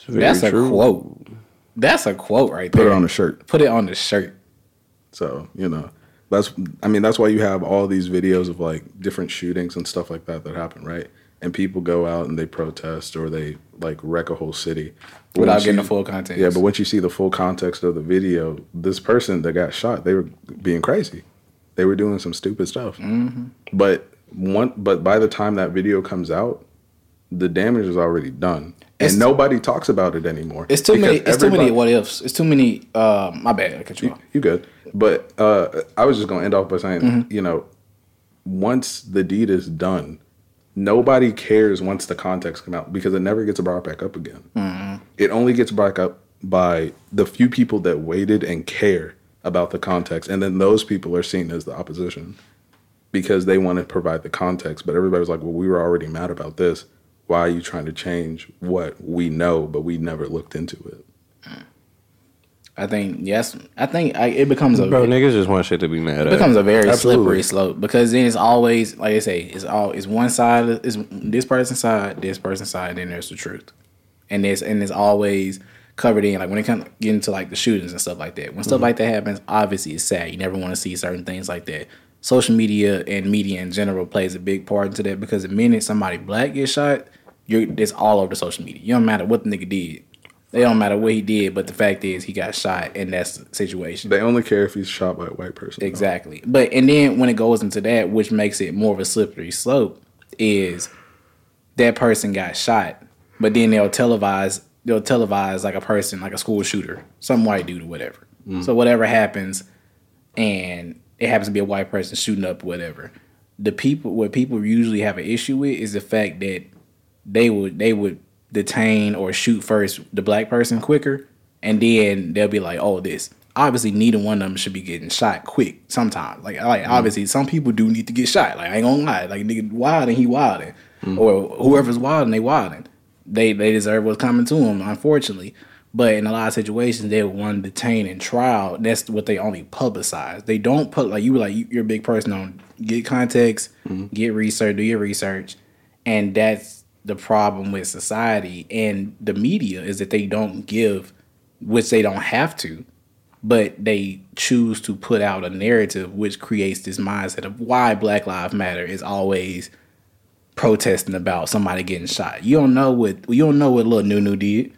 That's a true. quote. That's a quote right Put there. Put it on a shirt. Put it on the shirt. So you know that's I mean that's why you have all these videos of like different shootings and stuff like that that happen, right? And people go out and they protest or they like wreck a whole city But Without getting you- the full context. Yeah, but once you see the full context of the video, this person that got shot, they were being crazy. They were doing some stupid stuff. Mm-hmm. But one, but by the time that video comes out, the damage is already done, It's- and nobody talks about it anymore. It's too many. It's too many what ifs. It's too many. Uh, my bad. I cut you you, you good. But uh, I was just gonna end off by saying, Mm-hmm. you know, once the deed is done, nobody cares once the context come out because it never gets brought back up again. Mm-hmm. It only gets brought up by the few people that waited and care about the context, and then those people are seen as the opposition because they want to provide the context. But everybody's like, well, we were already mad about this. Why are you trying to change what we know, but we never looked into it? I think yes. I think I, it becomes a Bro, niggas just want shit to be mad it at. becomes a very Absolutely. slippery slope because then it's always like I say, it's all it's one side, is this person's side, this person's side, then there's the truth, and it's and it's always covered in like when it comes get into like the shootings and stuff like that. When stuff Mm-hmm. like that happens, obviously it's sad. You never want to see certain things like that. Social media and media in general plays a big part into that because the minute somebody black gets shot, you're it's all over the social media. You don't matter what the nigga did. It don't matter what he did, but the fact is he got shot, in that situation. They only care if he's shot by a white person. Exactly. But and then when it goes into that, which makes it more of a slippery slope, is that person got shot, but then they'll televise they'll televise like a person like a school shooter, some white dude or whatever. Mm. So whatever happens, and it happens to be a white person shooting up whatever. The people what people usually have an issue with is the fact that they would they would detain or shoot first the black person quicker, and then they'll be like, "Oh, this." Obviously, neither one of them should be getting shot quick. Sometimes, like, like mm-hmm. obviously, some people do need to get shot. Like, I ain't gonna lie, like nigga wilding, he wilding, mm-hmm. or whoever's wilding, they wilding. They they deserve what's coming to them, unfortunately. But in a lot of situations, they want to detain and trial. That's what they only publicize. They don't put like you were like you- you're a big person on get context, mm-hmm. get research, do your research, and that's the problem with society and the media is that they don't give, which they don't have to, but they choose to put out a narrative which creates this mindset of why Black Lives Matter is always protesting about somebody getting shot. You don't know what you don't know what little Nunu did.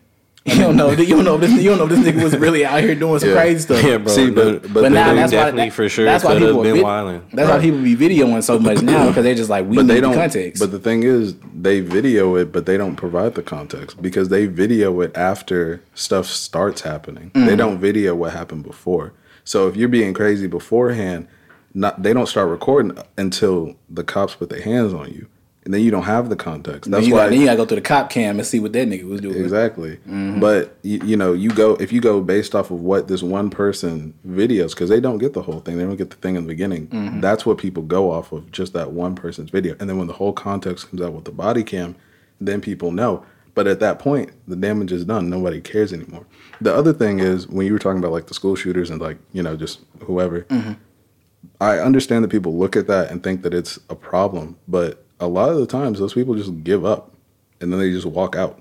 You don't know. You don't know. This, you don't know. This nigga was really out here doing some Yeah. crazy stuff. Yeah, bro. See, but- but But now that's why definitely that, for sure That's why people been vid- wilding. That's why people be videoing so much now because they're just like we but need they the don't. context. But the thing is, they video it, but they don't provide the context because they video it after stuff starts happening. Mm-hmm. They don't video what happened before. So if you're being crazy beforehand, not they don't start recording until the cops put their hands on you, and then you don't have the context. then That's you, why. got, then you gotta go through the cop cam and see what that nigga was doing. Exactly. Mm-hmm. But you, you know, you go if you go based off of what this one person videos because they don't get the whole thing. They don't get the thing in the beginning. Mm-hmm. That's what people go off of, just that one person's video. And then when the whole context comes out with the body cam, then people know. But at that point, the damage is done. Nobody cares anymore. The other thing is when you were talking about like the school shooters and like you know just whoever. Mm-hmm. I understand that people look at that and think that it's a problem, but a lot of the times those people just give up and then they just walk out.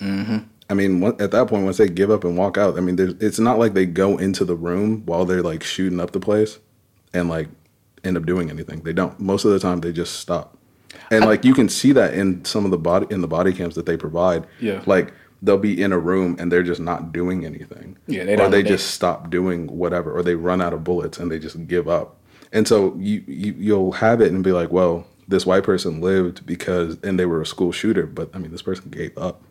I mean, at that point, once they give up and walk out, I mean, there's, it's not like they go into the room while they're like shooting up the place and like end up doing anything. They don't. Most of the time, they just stop. And like you can see that in some of the body in the body cams that they provide. Yeah. Like they'll be in a room and they're just not doing anything. Yeah, they or they they- just stop doing whatever, or they run out of bullets and they just give up. And so you, you you'll have it and be like, well, this white person lived because and they were a school shooter, but I mean, this person gave up.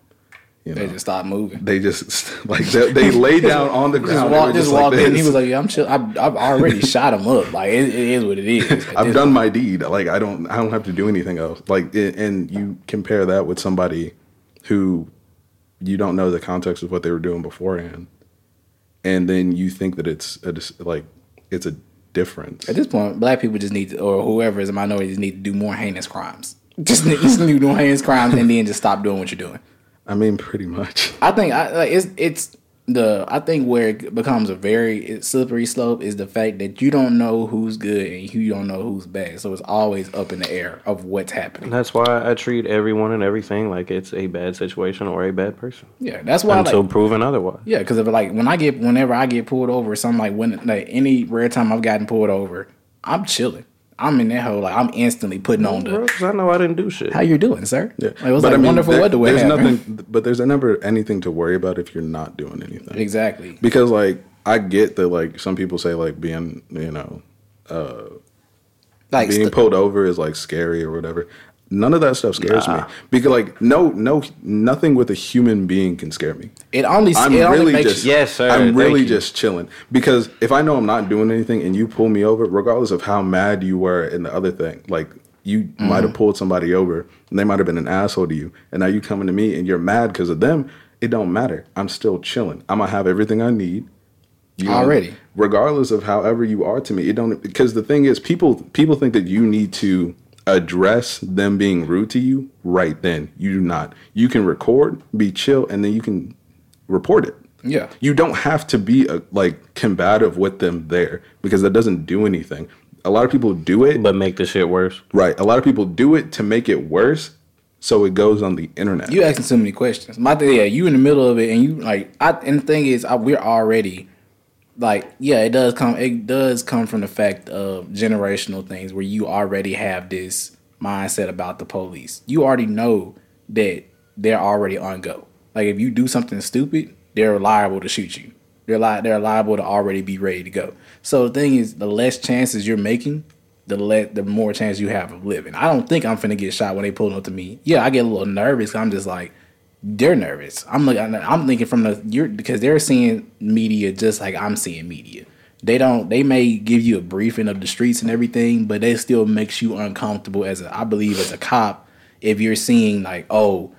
You know, They just stopped moving. they just like they, they lay down on the ground. They walk, just like walked in. He was like, "Yeah, I'm chill. I've, I've already shot him up. Like it, it is what it is. I've done my deed. Like I don't I don't have to do anything else. Like it, and you compare that with somebody who you don't know the context of what they were doing beforehand, and then you think that it's a, like it's a difference. At this point, black people just need to, or whoever is a minority, just need to do more heinous crimes. Just need, just need to do more heinous crimes and then just stop doing what you're doing. I mean, pretty much. I think I, like it's it's the I think where it becomes a very slippery slope is the fact that you don't know who's good and you don't know who's bad. So it's always up in the air of what's happening. That's why I treat everyone and everything like it's a bad situation or a bad person Yeah, that's why. until Like, proven otherwise. yeah, because like when I get whenever I get pulled over or something like when like any rare time I've gotten pulled over, I'm chilling. I'm in that hole like I'm instantly putting on Bro, the 'cause I know I didn't do shit. how you doing, sir? Yeah, Like, it was But like I mean, wonderful there- weather. What There's happened? nothing, but there's never anything to worry about if you're not doing anything. exactly. Because like I get that like some people say like being you know uh, Like being st- pulled over is like scary or whatever. None of that stuff scares me because like no no nothing with a human being can scare me. it only I'm it only really makes just Yes, sir. I'm really you. just chilling because if I know I'm not doing anything and you pull me over, regardless of how mad you were in the other thing, like you Mm-hmm. might have pulled somebody over and they might have been an asshole to you, and now you coming to me and you're mad because of them. It don't matter. I'm still chilling. I'm gonna have everything I need. You Already. regardless of however you are to me, it don't because the thing is, people people think that you need to address them being rude to you right then. You do not. You can record, be chill, and then you can report it. Yeah. You don't have to be a, like combative with them there because that doesn't do anything. A lot of people do it, but make the shit worse. right? A lot of people do it to make it worse, so it goes on the internet. You asking so many questions. My thing, yeah, you in the middle of it, and you like, I and the thing is, I, we're already like, yeah, it does come, it does come from the fact of generational things where you already have this mindset about the police. You already know that they're already on go. Like if you do something stupid, they're liable to shoot you. They're li- they're liable to already be ready to go. So the thing is, the less chances you're making, the let the more chance you have of living. I don't think I'm finna get shot when they pull up to me. Yeah, I get a little nervous. I'm just like, they're nervous. I'm like, I'm thinking from the you're because they're seeing media just like I'm seeing media. They don't. They may give you a briefing of the streets and everything, but they still makes you uncomfortable as a. I believe as a cop, if you're seeing like, oh,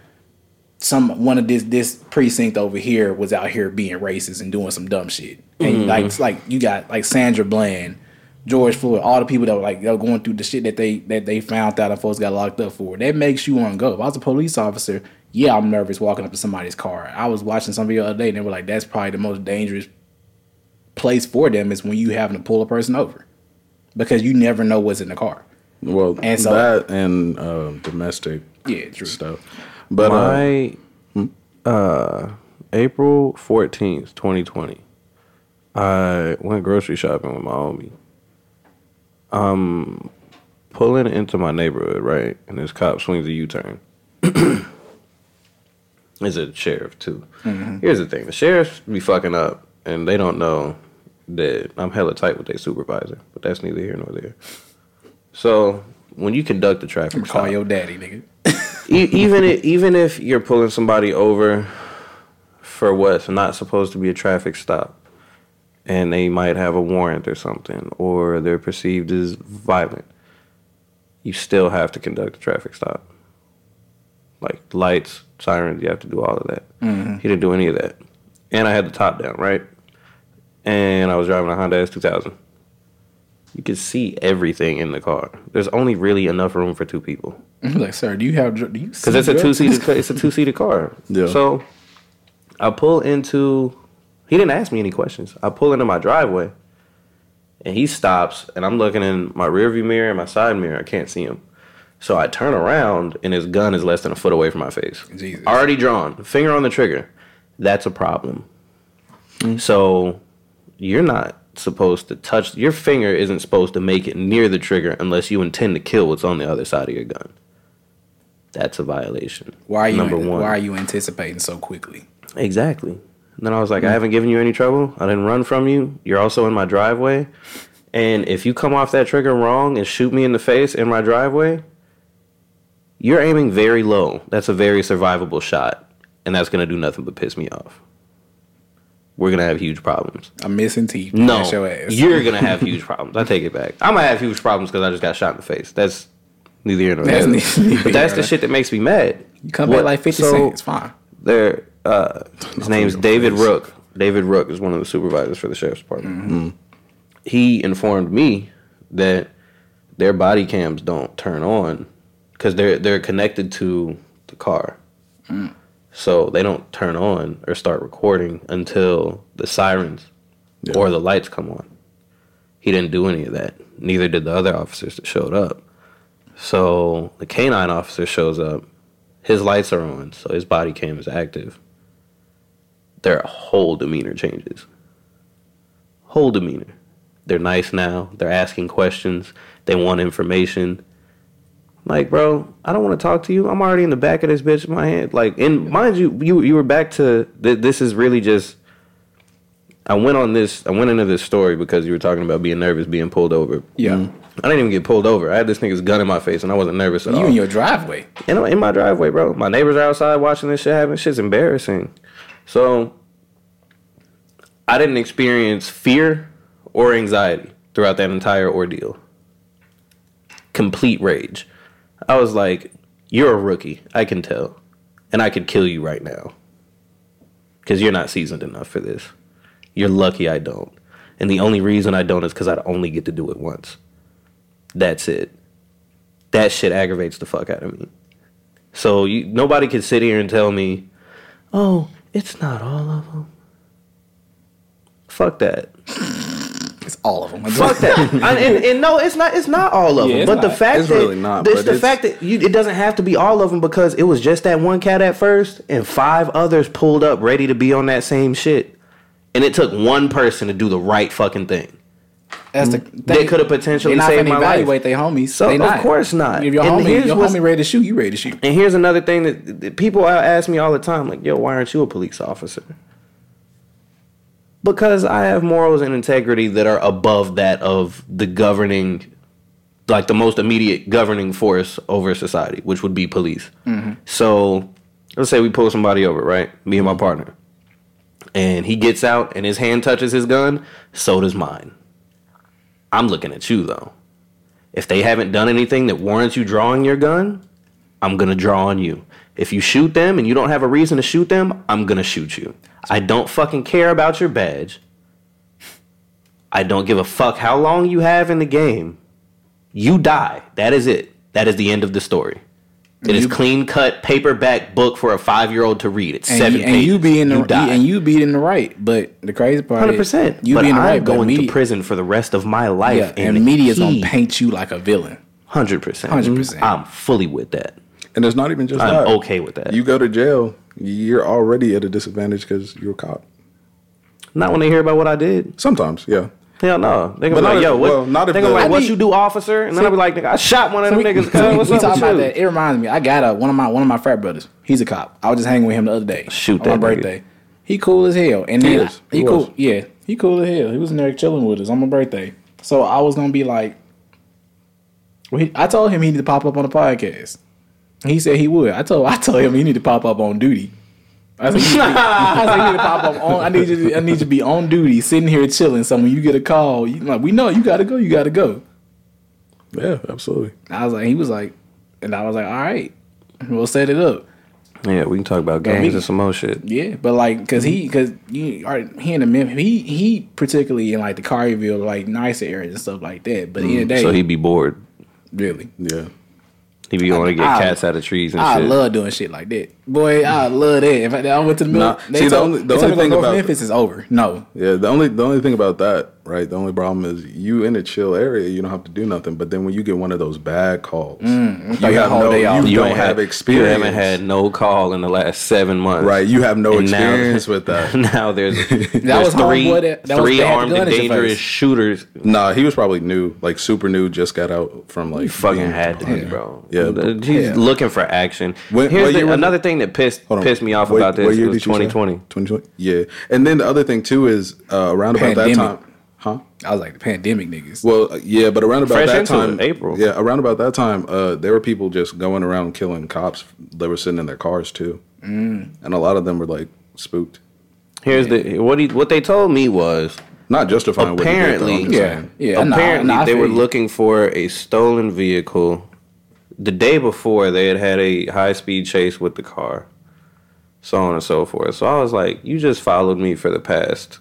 some one of this this precinct over here was out here being racist and doing some dumb shit, and mm-hmm. like it's like you got like Sandra Bland, George Floyd, all the people that were like they were going through the shit that they that they found out and folks got locked up for. That makes you want to go. If I was a police officer, yeah, I'm nervous walking up to somebody's car. I was watching some video the other day and they were like, that's probably the most dangerous place for them is when you having to pull a person over because you never know what's in the car. Well, And so- that and uh, domestic Yeah, true. stuff. But uh, My uh, April fourteenth, twenty twenty. I went grocery shopping with my homie. Um, pulling into my neighborhood, right, and this cop swings a U turn. Is a sheriff too. Mm-hmm. Here's the thing: the sheriffs be fucking up, and they don't know that I'm hella tight with their supervisor. But that's neither here nor there. So when you conduct a traffic Call stop, your daddy, nigga. Even i even if you're pulling somebody over for what's not supposed to be a traffic stop, and they might have a warrant or something, or they're perceived as violent, you still have to conduct a traffic stop. Like lights, sirens, you have to do all of that. Mm-hmm. He didn't do any of that, and I had the top down right, and I was driving a Honda S two thousand. You could see everything in the car. There's only really enough room for two people like, sir, do you have do you because it's a two seated it's a two seated car. Yeah. So I pull into. He didn't ask me any questions. I pull into my driveway, and he stops, and I'm looking in my rearview mirror and my side mirror. I can't see him. So I turn around, and his gun is less than a foot away from my face. Jesus. Already drawn, finger on the trigger. That's a problem. Mm. So you're not supposed to touch your finger isn't supposed to make it near the trigger unless you intend to kill what's on the other side of your gun. That's a violation. Why are you number one? why are you anticipating so quickly? Exactly. And then I was like, mm. I haven't given you any trouble. I didn't run from you. You're also in my driveway. And if you come off that trigger wrong and shoot me in the face in my driveway, you're aiming very low. That's a very survivable shot. And that's going to do nothing but piss me off. We're going to have huge problems. I'm missing teeth. No, you're going to have huge problems. I take it back. I'm going to have huge problems because I just got shot in the face. That's neither here nor there. But that's the shit that makes me mad. You come back like 50 so- cents. It's fine. there uh his name's David. Rook. David Rook is one of the supervisors for the sheriff's department. He informed me that their body cams don't turn on because they're they're connected to the car. Mm. So they don't turn on or start recording until the sirens Yeah. or the lights come on. He didn't do any of that. Neither did the other officers that showed up. So the canine officer shows up. His lights are on, so his body cam is active. Their whole demeanor changes. Whole demeanor. They're nice now. They're asking questions. They want information. Like, bro, I don't want to talk to you. I'm already in the back of this bitch in my head. Like, and mind you, you you were back to th- this is really just. I went on this. I went into this story because you were talking about being nervous, being pulled over. Yeah. Mm. I didn't even get pulled over. I had this nigga's gun in my face, and I wasn't nervous at You all. You in your driveway. in, in my driveway, bro. My neighbors are outside watching this shit happen. Shit's embarrassing. So I didn't experience fear or anxiety throughout that entire ordeal. Complete rage. I was like, "You're a rookie. I can tell, and I could kill you right now because you're not seasoned enough for this. You're lucky I don't, and the only reason I don't is because I'd only get to do it once. That's it." that shit aggravates the fuck out of me. So you, nobody can sit here and tell me, "Oh, it's not all of them." Fuck that. It's all of them. Fuck that. I- and, and no, it's not. It's not all of Yeah, them. it's But the fact It's that really not, it's the it's- fact that you, it doesn't have to be all of them because it was just that one cat at first, and five others pulled up ready to be on that same shit, and it took one person to do the right fucking thing. That's the mm. They thing. could have potentially not saved gonna my life. evaluate their homies. So, they of not. course not. If your And homie, your homie ready to shoot, you ready to shoot. And here's another thing that, that people ask me all the time, like, "Yo, why aren't you a police officer?" Because I have morals and integrity that are above that of the governing like the most immediate governing force over society, which would be police. Mm-hmm. So let's say we pull somebody over, right? Me and my mm-hmm. partner. And he gets out and his hand touches his gun, so does mine. I'm looking at you though. If they haven't done anything that warrants you drawing your gun, I'm gonna draw on you. If you shoot them and you don't have a reason to shoot them, I'm gonna shoot you. I don't fucking care about your badge. I don't give a fuck how long you have in the game. You die. That is it. That is the end of the story. It is You- clean cut paperback book for a five year old to read. It's And, seven you, and pages. you be in the die. and you be in the right, but the crazy part Hundred is percent. you but be in the I'm right, going media, to prison for the rest of my life. yeah, and, media's he- gonna paint you like a villain. Hundred percent. 100%. I'm fully with that. And it's not even just I'm that. okay with that. You go to jail, you're already at a disadvantage because you're a cop. Not when they hear about what I did. Sometimes, yeah. Hell no. They gonna But be not like, if- yo, what? well, not if they gonna the- be like, what you do, officer? And then I'll be like, nigga, I shot one of them niggas. So we, cuz, What's we up talk with about you? that. It reminds me. I got a one of my one of my frat brothers. He's a cop. I was just hanging with him the other day. Shoot on my that nigga. birthday. He cool as hell. And He then is. he, He cool. Yeah, he cool as hell. He was in there chilling with us on my birthday. So I was gonna be like, well, he, I told him he needed to pop up on the podcast. He said he would. I told I told him he need to pop up on duty. I said, you need, I said, you need to pop up on. I need you. To, I need you to be on duty, sitting here chilling. So when you get a call, you, like we know you got to go. You got to go. Yeah, absolutely. I was like, he was like, and I was like, all right, we'll set it up. Yeah, we can talk about games and some more shit. Yeah, but like, cause he, cause you are he in the Memphis, he he particularly in like the Collierville, like nicer areas and stuff like that. But in the end the day, So he'd be bored. really, Yeah. He'd be going to get I- cats out of trees and I shit. love doing shit like that. Boy, I love that. If I, I went to the middle, Nah, they see, the told, only- the only thing about- Memphis is over. No, Yeah, the only the only thing about that, right? The only problem is you in a chill area, you don't have to do nothing. But then when you get one of those bad calls, Mm, you have no, day you, you don't have had, experience. You haven't had no call in the last seven months. right. You have no And now- experience with that. now there's, there's was three, homeboy that- that was three armed and dangerous face. shooters. Nah, he was probably new, like super new, just got out from like You fucking being- had to be, bro. Yeah. The- he's Yeah. looking for action. When- Here's the- another thing that pissed on. pissed me off What- about what this year was you say? 2020. 2020. Yeah, and then the other thing too is uh, around about Pandemic. that time, huh? I was like the pandemic niggas. Well, uh, yeah, but around about Fresh that into time, it, April. Yeah, around about that time, uh, there were people just going around killing cops. They were sitting in their cars too, mm. and a lot of them were like spooked. Here's the what he what they told me was Not justifying Apparently- what did. Though, yeah, yeah. apparently nah, I they were you. looking for a stolen vehicle. The day before they had had a high speed chase with the car, so on and so forth. So I was like, you just followed me for the past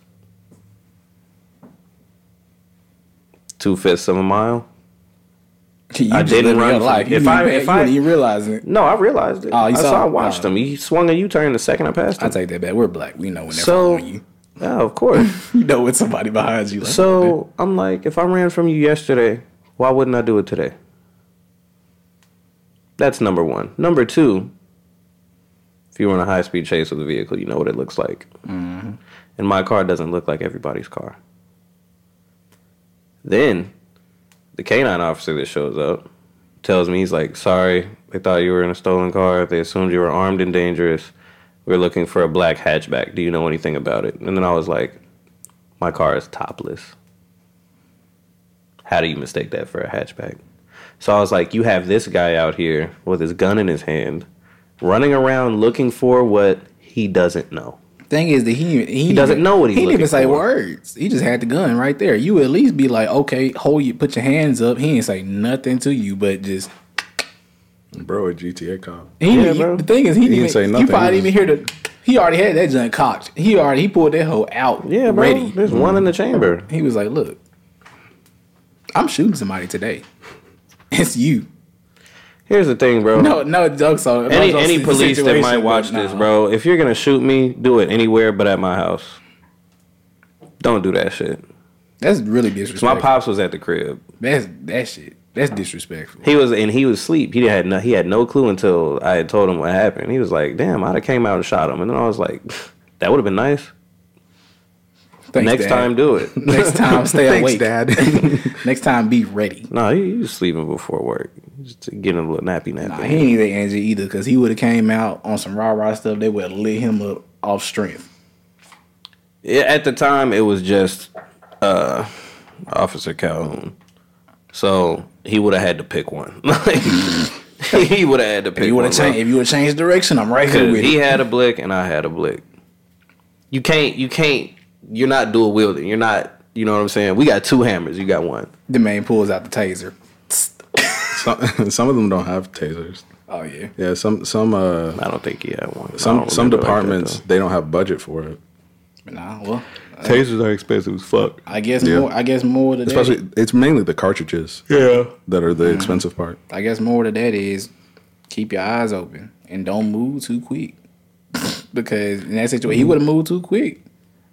two fifths of a mile. You I didn't run life. You if I- if you I- even realizing it. No, I realized it. Oh, you I saw saw. I watched Oh. him. He swung a U turn the second I passed him. I take that back. We're black. We know when they're So, you. yeah, of course. You know when somebody behind you. Like, So I'm like, if I ran from you yesterday, why wouldn't I do it today? That's number one. Number two, if you were in a high speed chase with a vehicle, you know what it looks like. Mm-hmm. And my car doesn't look like everybody's car. Then the canine officer that shows up tells me he's like, sorry, they thought you were in a stolen car. They assumed you were armed and dangerous. We're looking for a black hatchback. Do you know anything about it? And then I was like, my car is topless. How do you mistake that for a hatchback? So I was like, you have this guy out here with his gun in his hand, running around looking for what he doesn't know. Thing is that he he, He doesn't even- know what he's he didn't even say for. words. He just had the gun right there. You would at least be like, okay, hold you, put your hands up. He didn't say nothing to you, but just bro, a GTA cop. he. Yeah, he- bro. the thing is, he, He didn't didn't say nothing. You probably didn't even hear the. He already had that gun cocked. He already he pulled that hoe out. Yeah, bro. ready. There's one in the chamber. He was like, look, I'm shooting somebody today. It's you. Here's the thing, bro. No, no jokes on any no any police that might watch this, bro, if you're gonna shoot me, do it anywhere but at my house. Don't do that shit. That's really disrespectful. my pops was at the crib. That's that shit. That's disrespectful. He was and he was asleep. He had no he had no clue until I had told him what happened. He was like, "Damn, I'd have came out and shot him." And then I was like, "That would have been nice." Thanks, Next Dad. time, do it. Next time, stay Thanks, awake. Dad. Next time, be ready. no, he, he was sleeping before work, just getting a little nappy nappy. Nah, he ain't even Angie either, because he would have came out on some rah rah stuff. They would have lit him up off strength. Yeah, at the time, it was just uh, Officer Calhoun. So he would have had to pick one. Like, he would have had to pick If you would one. have changed, if you would have changed direction, I'm right here with he it. had a blick and I had a blick. You can't. You can't. You're not dual wielding. You're not. You know what I'm saying? We got two hammers. You got one. The man pulls out the taser. Some, some of them don't have tasers. Oh yeah. Yeah, some some uh I don't think he had one. Some some remember like that, departments they don't have budget for it. Nah, well, though. tasers are expensive as fuck. I guess Yeah. more. I guess more to that. Especially it's mainly the cartridges Yeah. that are the mm-hmm. expensive part. I guess more to that is keep your eyes open and don't move too quick. because in that situation, he mm-hmm. would have moved too quick.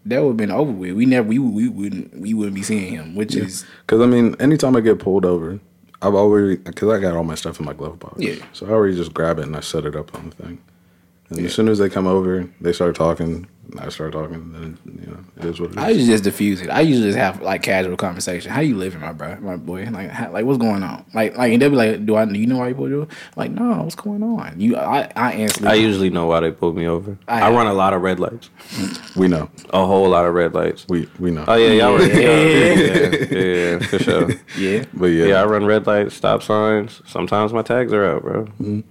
That would have been over with. We never, we, we wouldn't, we wouldn't be seeing him. Which is, Because I mean, anytime I get pulled over, I've already because I got all my stuff in my glove box. Yeah. So I already just grab it and I set it up on the thing. And as soon as they come over, they start talking. And I start talking. And then you know, it is what it is. I usually just diffuse it. I usually just have like casual conversation. How you living, my bro, my boy? Like, how, like what's going on? Like, like and they'll be like, do I, do you know why you pulled you? over? Like, no, what's going on? You, I, I instantly, I usually know why they pulled me over. I- I, run a lot of red lights. we know. A whole lot of red lights. We we know. Oh yeah, y'all were, yeah, yeah, yeah, yeah, yeah, for sure. yeah, but yeah, Yeah, I run red lights, stop signs. Sometimes my tags are out, bro.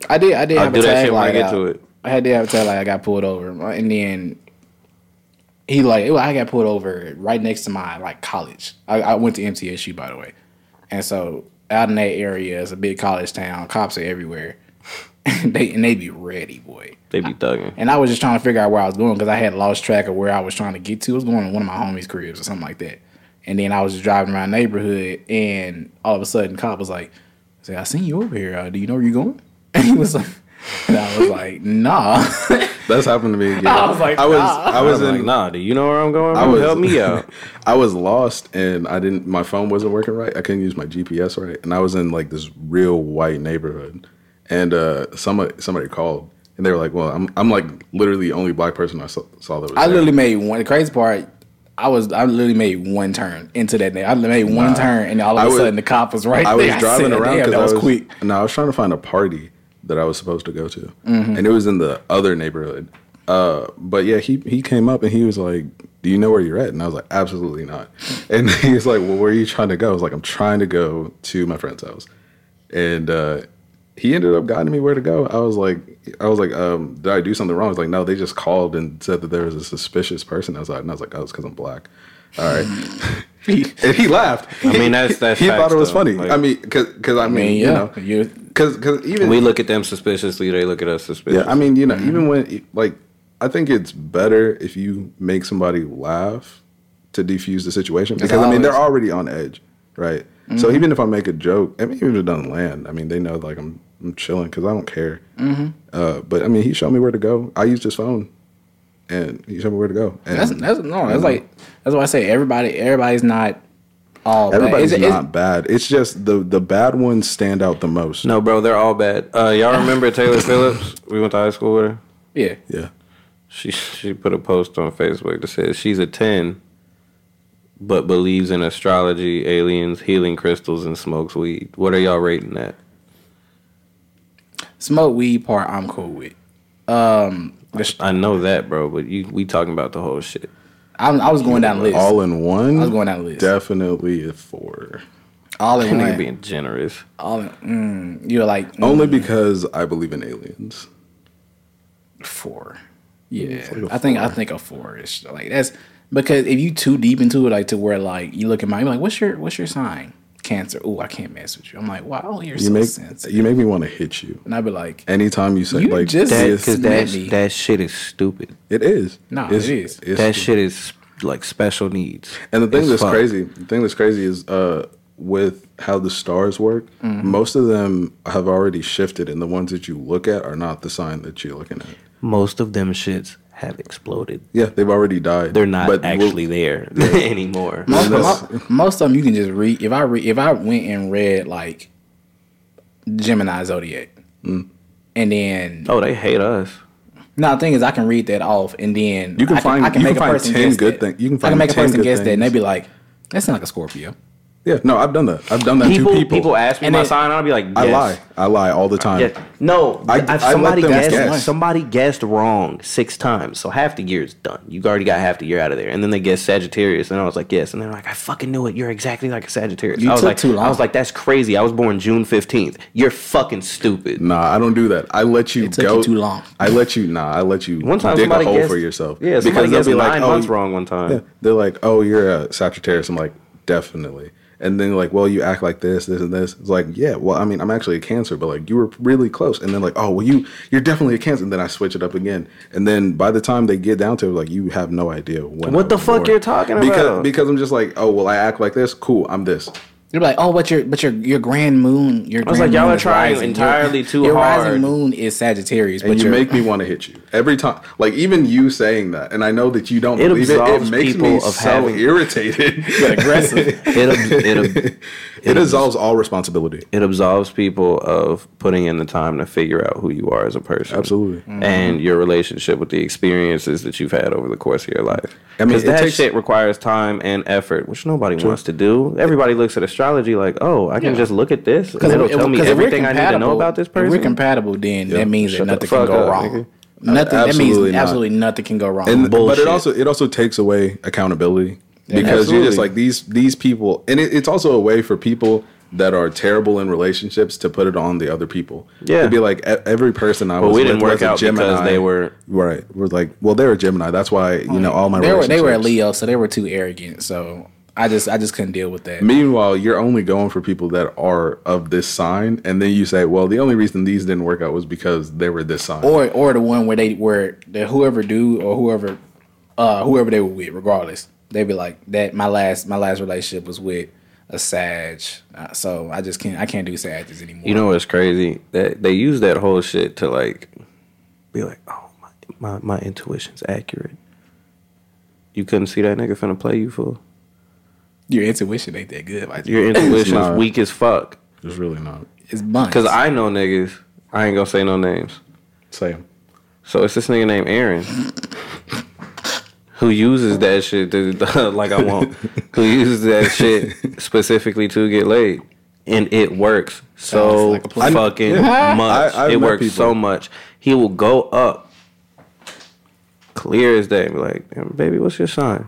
I did, I did I'll have do a that tag shit when I get out. to it. I had to have a tag like I got pulled over, and then he like I got pulled over right next to my like college. I, I went to MTSU by the way, and so out in that area, is a big college town. Cops are everywhere. they and they be ready, boy. They be thugging. And I was just trying to figure out where I was going because I had lost track of where I was trying to get to. I was going to one of my homies' cribs or something like that. And then I was just driving around the neighborhood, and all of a sudden, cop was like, "Say, I seen you over here. Uh, do you know where you're going?" And he was like, and I was like, "Nah." that's happened to me again. I was like, I was nah. I was I'm in like, nah, do you know where I'm going? I was Help me out. I was lost and I didn't. My phone wasn't working right. I couldn't use my GPS right, and I was in like this real white neighborhood, and uh, somebody somebody called, and they were like, "Well, I'm I'm like literally the only black person I saw, saw that was." I there. literally made one. The crazy part, I was I literally made one turn into that. I made one turn, and all of I a was- sudden the cop was right I there. was driving said, around because that I was, was quick. No, I was trying to find a party that I was supposed to go to, Mm-hmm. and it was in the other neighborhood. Uh, but yeah, he he came up and he was like, "Do you know where you're at?" And I was like, "Absolutely not." And he was like, "Well, where are you trying to go?" I was like, "I'm trying to go to my friend's house," and uh, he ended up guiding me where to go. I was like, I was like, um, "Did I do something wrong?" I was like, "No, they just called and said that there was a suspicious person outside," and I was like, "Oh, it's because I'm black." All right, and he laughed. I mean, that's that's. he thought it was though. funny. Like, I mean, because I I mean, mean, you know, you because even we look at them suspiciously. They look at us suspiciously. yeah, I mean, you know, Mm-hmm. even when like, I think it's better if you make somebody laugh to defuse the situation because I mean they're already on edge, right? Mm-hmm. So even if I make a joke, I mean, even if it doesn't land, I mean, they know like I'm I'm chilling because I don't care. Mm-hmm. Uh, but I mean, he showed me where to go. I used his phone, and he showed me where to go. And That's that's no. That's like that's why I say everybody. Everybody's not all. bad. everybody's It's- it's- not bad. It's just the the bad ones stand out the most. no, bro, they're all bad. Uh, y'all remember Taylor Phillips? We went to high school with her. Yeah, Yeah. She she put a post on Facebook that says she's a ten, but believes in astrology, aliens, healing crystals, and smokes weed. What are y'all rating that? smoke weed part. I'm cool with. Um, the I know that, bro, but you we talking about the whole shit. I, I was going down the list. All in one. I was going down the list. Definitely a four. all in Nigga one. being generous. All in. Mm, you're like mm, Only because I believe in aliens. four. Yeah, It's like a I think I think a four is like that's because if you too deep into it, like to where like you look at my, you're like, what's your what's your sign? Cancer. Oh, I can't mess with you. I'm like, wow, you're You so make sensitive. you make me want to hit you. and I'd be like, Anytime you say You like just- That because that me. that shit is stupid. it is. No, It's- it is. it's- that shit is like special needs. And the thing It's that's fuck. crazy, the thing that's crazy is uh, with how the stars work. Mm-hmm. Most of them have already shifted, and the ones that you look at are not the sign that you're looking at. Most of them shits have exploded. Yeah, they've already died. They're not But we'll- actually there anymore. most, that's- mo- most of them you can just read. If I read, if I went and read like Gemini zodiac, Mm. and then Oh, they hate us. no, the thing is I can read that off, and then You can I find- I can you make can a find person 10 guess good that. thing- you can find I can make a 10 person good guess that, and they'd be like, "That's not like a Scorpio." Yeah, no, I've done that. I've done that People, to people, people. ask me And my then- sign, I'll be like, I lie. I lie all the time. Yeah. No, I- I, I somebody them guessed. guess. Somebody guessed wrong six times, so half the year is done. You've already got half the year out of there, and then they guessed Sagittarius, and I was like, yes, and they're like, I fucking knew it. You're exactly like a Sagittarius. You I was took like, too long. I was like, that's crazy. I was born June fifteenth. You're fucking stupid. Nah, I don't do that. I let you It took go you too long. I let you. Nah, I let you One time dig a somebody hole guessed for yourself. Yeah, somebody they'll guessed be nine oh, months you- wrong one time. Yeah, they're like, "Oh, you're a Sagittarius." I'm like, definitely. And then like, well, you act like this, this, and this. It's like, yeah, well, I mean, I'm actually a Cancer, but like, you were really close. And then like, oh, well, you, you're definitely a Cancer. And then I switch it up again. And then by the time they get down to it, like, you have no idea when. What I the fuck born. you're talking Because about? because I'm just like, oh, well, I act like this. Cool, I'm this. You're like, oh, but your but your your grand moon, your I was grand like, y'all moon are is trying rising. entirely your, too your hard. rising moon is Sagittarius, And but you make me want to hit you every time. Like even you saying that, and I know that you don't It believe it. It absolves makes people me of so having- irritated. aggressive. It, ab- it, ab- it absolves all responsibility. it absolves people of putting in the time to figure out who you are as a person. Absolutely. Mm-hmm. And your relationship with the experiences that you've had over the course of your life. I mean, that takes- shit requires time and effort, which nobody wants to do. Everybody looks at astrology like, oh, I can Yeah. just look at this and Because it'll tell me everything I need to know about this If we're compatible, then that means Shut that nothing can go up, wrong. nigga. Nothing. That Absolutely means not. absolutely nothing can go wrong. And but it also it also takes away accountability because you're just like these these people, and it, it's also a way for people that are terrible in relationships to put it on the other people. Yeah. to be like e- every person I But was we with didn't work was a out because Gemini. they were- right. We're like, well, they're a Gemini. That's why you know all my they were they were a Leo, so they were too arrogant. So I just I just couldn't deal with that. Meanwhile, you're only going for people that are of this sign, and then you say, "Well, the only reason these didn't work out was because they were this sign." or or the one where they where the whoever do or whoever uh whoever they were with, regardless, they'd be like that. My last my last relationship was with a Sag, uh, so I just can't I can't do Sages anymore. You know what's crazy? That they use that whole shit to like be like, oh my my, my intuition's accurate. You couldn't see that nigga finna play you fool. Your intuition ain't that good. Like, Your intuition's not. weak as fuck. it's really not. it's bunch. Cause I know niggas. I ain't gonna say no names. Say 'em. So it's this nigga named Aaron who uses that shit to, like I want. who uses that shit specifically to get laid, and it works so like fucking Yeah. much. I- it works people. so much. He will go up, clear as day, and be like, "Baby, what's your sign?"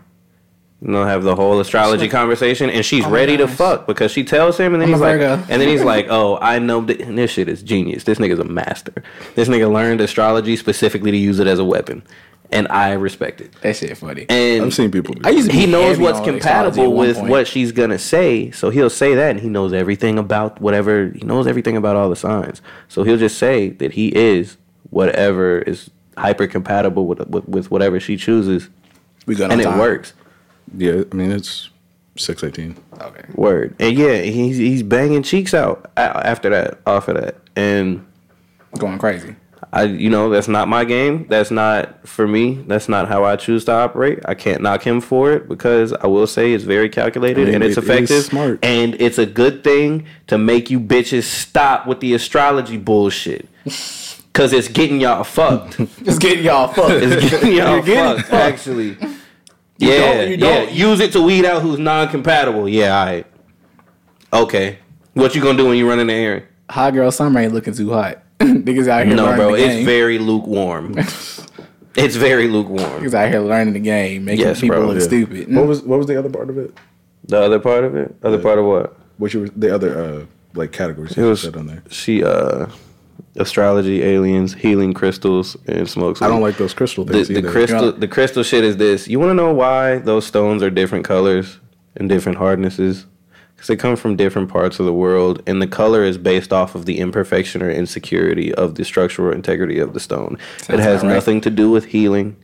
And they'll have the whole astrology conversation, and she's Oh my ready to fuck because she tells him, and then I'm he's like, Virgo. and then he's like, "Oh, I know that and this shit is genius. This nigga's a master. This nigga learned astrology specifically to use it as a weapon, and I respect it." that shit funny. And I've seen people. Do I used to he knows what's compatible with point. what she's gonna say, so he'll say that, and he knows everything about whatever. He knows everything about all the signs, so he'll just say that he is whatever is hyper compatible with, with with whatever she chooses, we got and on it works. Yeah, I mean it's six eighteen. Okay. Word. And yeah, he's he's banging cheeks out after that, off of that. And Going crazy. I you know, that's not my game. That's not for me. That's not how I choose to operate. I can't knock him for it because I will say it's very calculated I mean, and it's it is effective. smart. And it's a good thing to make you bitches stop with the astrology bullshit. Cause it's getting y'all fucked. it's getting y'all fucked. It's getting y'all You're getting fucked, actually. Yeah, don't- you yeah. don't- Use it to weed out who's non-compatible. Yeah, all right. Okay. What you gonna do when you run into Aaron? Hot girl summer ain't looking too hot. Niggas out here No, bro. the It's game. very lukewarm. it's very lukewarm. Niggas out here learning the game, making Yes, people bro. look Yeah. stupid. What was what was the other part of it? The other part of it. Other part of what? What you were the other uh like categories It you was said on there? she uh astrology, aliens, healing crystals, and smokes. I don't like those crystal things the either. crystal. The crystal shit is this. You want to know why those stones are different colors and different hardnesses? Because they come from different parts of the world, and the color is based off of the imperfection or insecurity of the structural integrity of the stone. it has right. nothing to do with healing.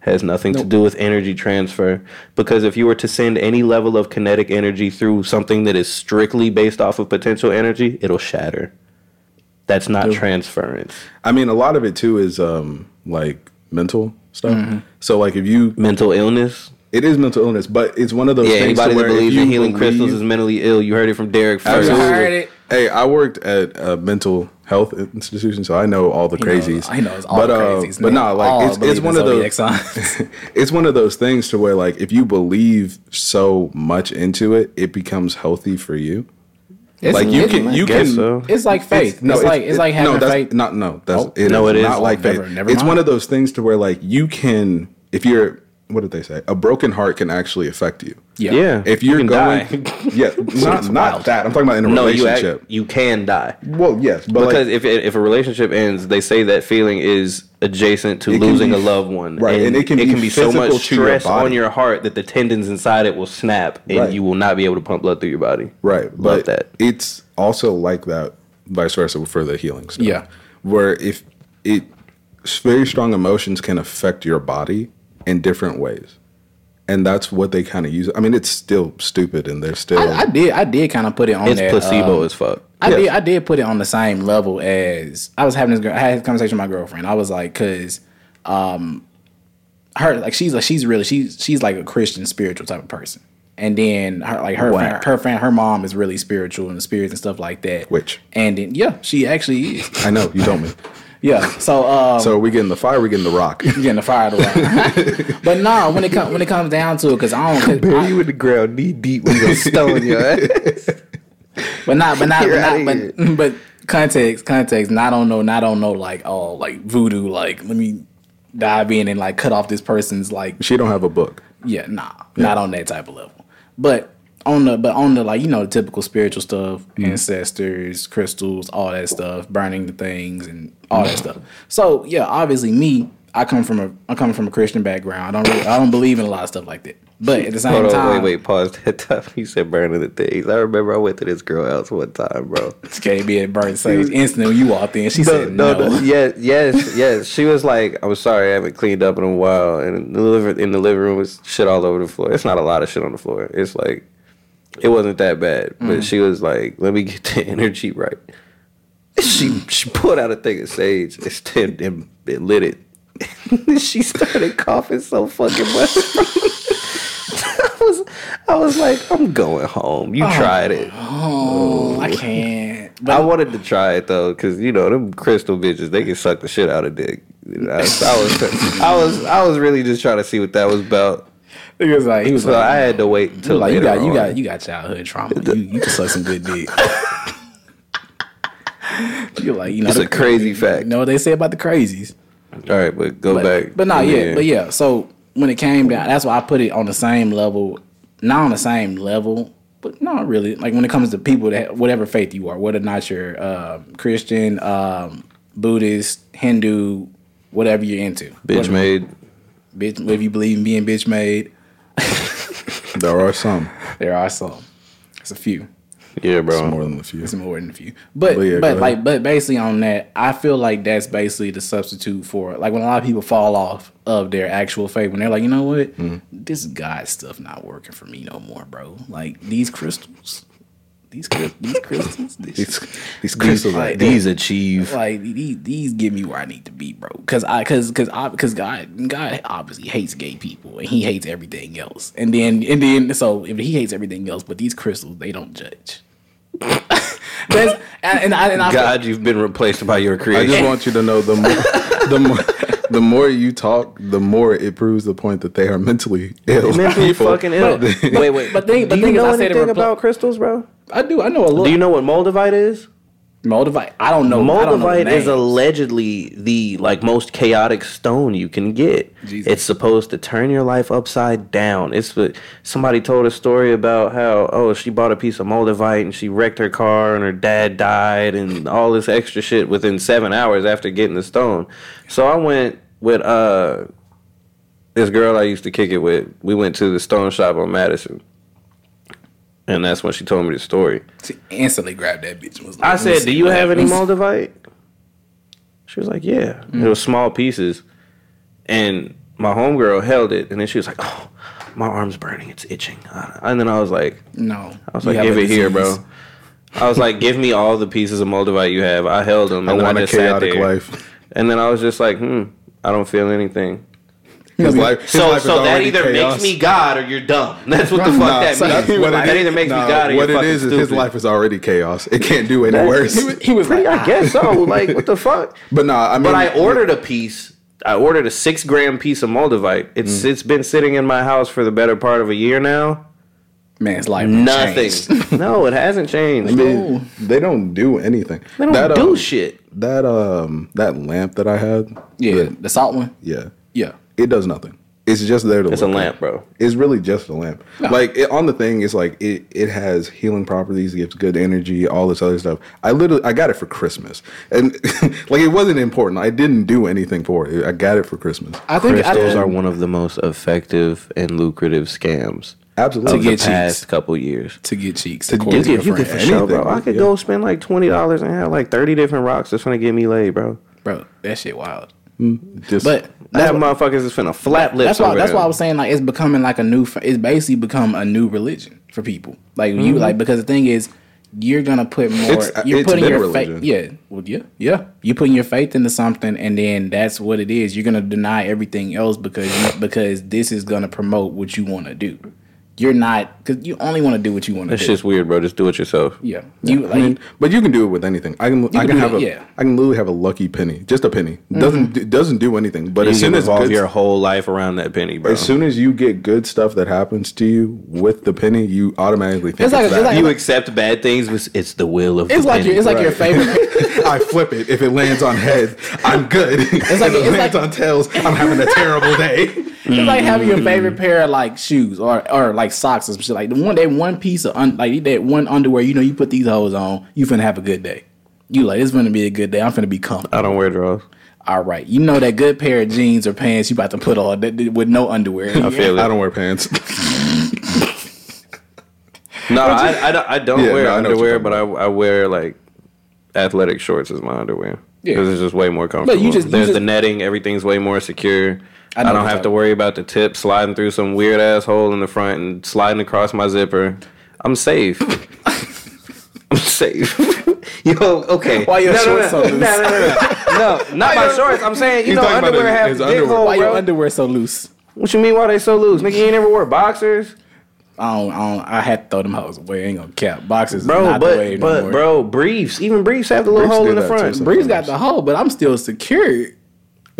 Has nothing to do with energy transfer. Because if you were to send any level of kinetic energy through something that is strictly based off of potential energy, it'll shatter. That's not transference. I mean, a lot of it too is um like mental stuff. Mm-hmm. So like if you, Mental illness. it is mental illness, but it's one of those Yeah, things anybody that where if believes in healing crystals is mentally ill. You heard it from Derek first. Absolutely. I heard it. Hey, I worked at a mental health institution, so I know all the He knows- crazies. he knows all but, the uh, crazies. but man. no, like it's, it's one of those. it's one of those things to where like if you believe so much into it, it becomes healthy for you. It's- like you can you can so. It's like faith. It's, like it's like having no, that's faith. Not no, that's Oh, it no, is it is. not like faith. never it's one of those things to where like you can if you're what did they say? A broken heart can actually affect you. yeah. Yeah. If you're You going, die. yeah, not not wild. that. I'm talking about in a no, you relationship. act, you can die. well, yes, but because like, if if a relationship ends, they say that feeling is adjacent to losing be- a loved one, right, and it can be so much physical your stress on your heart that the tendons inside it will snap, and Right. you will not be able to pump blood through your body. Right, Love but that. it's also like that, vice versa for the healing stuff. Yeah. where if it very strong emotions can affect your body in different ways, and that's what they kind of use. I mean, it's still stupid, and they're still I, I did. I did kind of put it on It's that, placebo um, as fuck. I Yes. did. I did put it on the same level as I was having this. Girl, I had a conversation with my girlfriend. I was like, because, um, her like she's like she's really she's she's like a Christian spiritual type of person, and then her like her Wow. her fan her mom is really spiritual and the spirits and stuff like that. Which? and then yeah, she actually is. I know you told me. Yeah. So um, So we getting the fire? We getting the rock? you getting the fire to rock. but no, when it comes when it comes down to it, because I don't. 'cause I- in the ground, knee deep, we gonna stone your ass. But not, but not, but, not but, but context, context. Not on no, not on no like oh like voodoo. Like let me dive in and like cut off this person's like she don't have a book. yeah, nah, not on that type of level. But on the but on the like you know the typical spiritual stuff, ancestors, crystals, all that stuff, burning the things and all that stuff. So yeah, obviously me, I come from a I come from a Christian background. I don't really, I don't believe in a lot of stuff like that. But at the same Hold on, time, wait, wait, pause that time. You said burning the things. I remember I went to this girl house one time, bro. Can't be at burn sage instantly when you walked in. She said no. Yes, yes, yes. She was like, "I'm sorry, I haven't cleaned up in a while." And in the living in the living room was shit all over the floor. It's not a lot of shit on the floor. It's like it wasn't that bad, but mm. she was like, "Let me get the energy right." She she pulled out a thing of sage and, and, and lit it. she started coughing so fucking much. I was I was like, I'm going home. You oh, tried it. Oh, I can't. But I wanted to try it though, cause you know them crystal bitches, they can suck the shit out of dick. I, I was, I was, I was really just trying to see what that was about. He was like, he was So like, I had to wait until like you got, you got, you got childhood trauma. You, you can suck some good dick. You're like, you know, It's a crazy You fact. know what they say about the crazies. All right, but go But, back. but not yeah, Yeah. but yeah. So when it came down, that's why I put it on the same level. Not on the same level, but not really. Like when it comes to people that whatever faith you are, whether or not you're um, Christian, um, Buddhist, Hindu, whatever you're into, bitch Whatever- made. bitch. If you believe in being bitch made, There are some. there are some. It's a few. Yeah, It's bro. more than a few. It's more than a few. But But yeah, but like but basically on that, I feel like that's basically the substitute for like when a lot of people fall off of their actual faith when they're like, you know what, Mm-hmm. this God stuff not working for me no more, bro. Like these crystals, these crystals, these crystals, this, These, these crystals, like- like, These achieve. like these these get me where I need to be, bro. Because I because because I, because God God obviously hates gay people and He hates everything else. And then and then so if He hates everything else, but these crystals they don't judge. And, and I and I God, you've been replaced by your I creation. Eh. just want you to know the more, the more, the more you talk, the more it proves the point that they are mentally ill. mentally people. fucking ill. But- wait, wait. but thing- but do you thing is, know I said it anything repl- about crystals, bro? I do I know a little. Do you know what moldavite is? Moldavite? I don't know. I don't know Moldavite is allegedly the like most chaotic stone you can get. Jesus. It's supposed to turn your life upside down. It's what somebody told a story about how oh she bought a piece of Moldavite and she wrecked her car and her dad died and all this extra shit within seven hours after getting the stone. So I went with uh this girl I used to kick it with. We went to the stone shop on Madison. And that's when she told me the story. She instantly grabbed that bitch. and Was like, I said, "Do you have any happens." moldavite?" She was like, "Yeah." It was small pieces, and my homegirl held it, and then she was like, "Oh, my arm's burning. It's itching." Uh, And then I was like, No, "I was like, give a it here, bro." I was like, "Give me all the pieces of moldavite you have." I held them, I and then I want a just sat chaotic there, life. and then I was just like, "Hmm, I don't feel anything." His life, his So, so that either chaos. makes me God or you're dumb. That's what the fuck Nah, that so means. that's what it that is. either makes Nah, me God or what you're it is fucking is his life is already chaos. It can't do any worse. He was, he was like, I guess so. Like, what the fuck? but nah, I mean, But I ordered a piece. I ordered a six gram piece of Moldavite. It's Mm. it's been sitting in my house for the better part of a year now. Man's life Nothing. changed. no, it hasn't changed. I mean, they don't do anything. they don't that, do um, shit. That um, that lamp that I had. Yeah, the- the salt one. yeah, Yeah, it does nothing. It's just there to. It's a lamp, at. bro. It's really just a lamp. Like it, on the thing, it's like it, it has healing properties, it gives good energy, all this other stuff. I literally I got it for Christmas, and like it wasn't important. I didn't do anything for it. I got it for Christmas. I think Crystals I, are one of the most effective and lucrative scams Absolutely. of the get cheeks. past couple years. to get cheeks. To according You to your could, you could for friend. sure, bro. I could yeah. go spend like twenty dollars and have like thirty different rocks that's gonna get me laid, bro. bro. That shit wild. Just, But That that's what, motherfuckers is finna flat lips. that's why over that's why I was saying like it's becoming like a new. It's basically become a new religion for people. Like you Mm-hmm. like because the thing is. You're gonna put more. It's- uh, you're it's putting been a your faith. religion. Yeah, well, yeah, yeah. You're putting your faith into something, and then that's what it is. You're gonna deny everything else because you, because this is gonna promote what you want to do. You're not because you only want to do what you want to do. That's just weird, bro. Just do it yourself. yeah, you like I mean, but you can do it with anything. I can I can can, have that, a yeah. I can literally have a lucky penny, just a penny. Mm-hmm. Doesn't it doesn't do anything. But You as soon as good, your whole life around that penny, bro. as soon as you get good stuff that happens to you with the penny, you automatically think It's like- it's it's like- you accept bad things, it's the will of it's the like penny. your, it's like your favorite. I flip it. If it lands on heads, I'm good. It's like- if it it's lands like- on tails, I'm having a terrible day. It's like having your favorite mm. pair of like shoes or or like socks or some shit. Like the one that one piece of un, like that one underwear. You know, you put these hoes on, you finna have a good day. You like it's gonna be a good day. I'm finna be comfortable. I don't wear drawers. All right, you know that good pair of jeans or pants you about to put on that, that- with no underwear. I feel it. I don't wear pants. No, I, I, don't- I don't Yeah, wear no, I know what underwear, you're but I, I wear like athletic shorts as my underwear. Yeah. Because it's just way more comfortable. you just- you There's just- the netting, everything's way more secure. I I, don't have to worry about the tip sliding through some weird asshole in the front and sliding across my zipper. I'm safe. I'm safe. Yo, okay. Why your no, shorts no, so loose? No, no, no, no. No, not my shorts. I'm saying, you He's know, underwear his- have his dick underwear. hole, Why your bro. underwear so loose? What you mean? Why they so loose? Nigga, you ain't ever wore boxers, I don't, I don't. I had to throw them hoes away. I ain't gonna cap. Boxes, is bro. not the way But no but more. bro, briefs. Even briefs have the little Briefs hole in the that too, front. so- Breeze got the hole, but I'm still secure.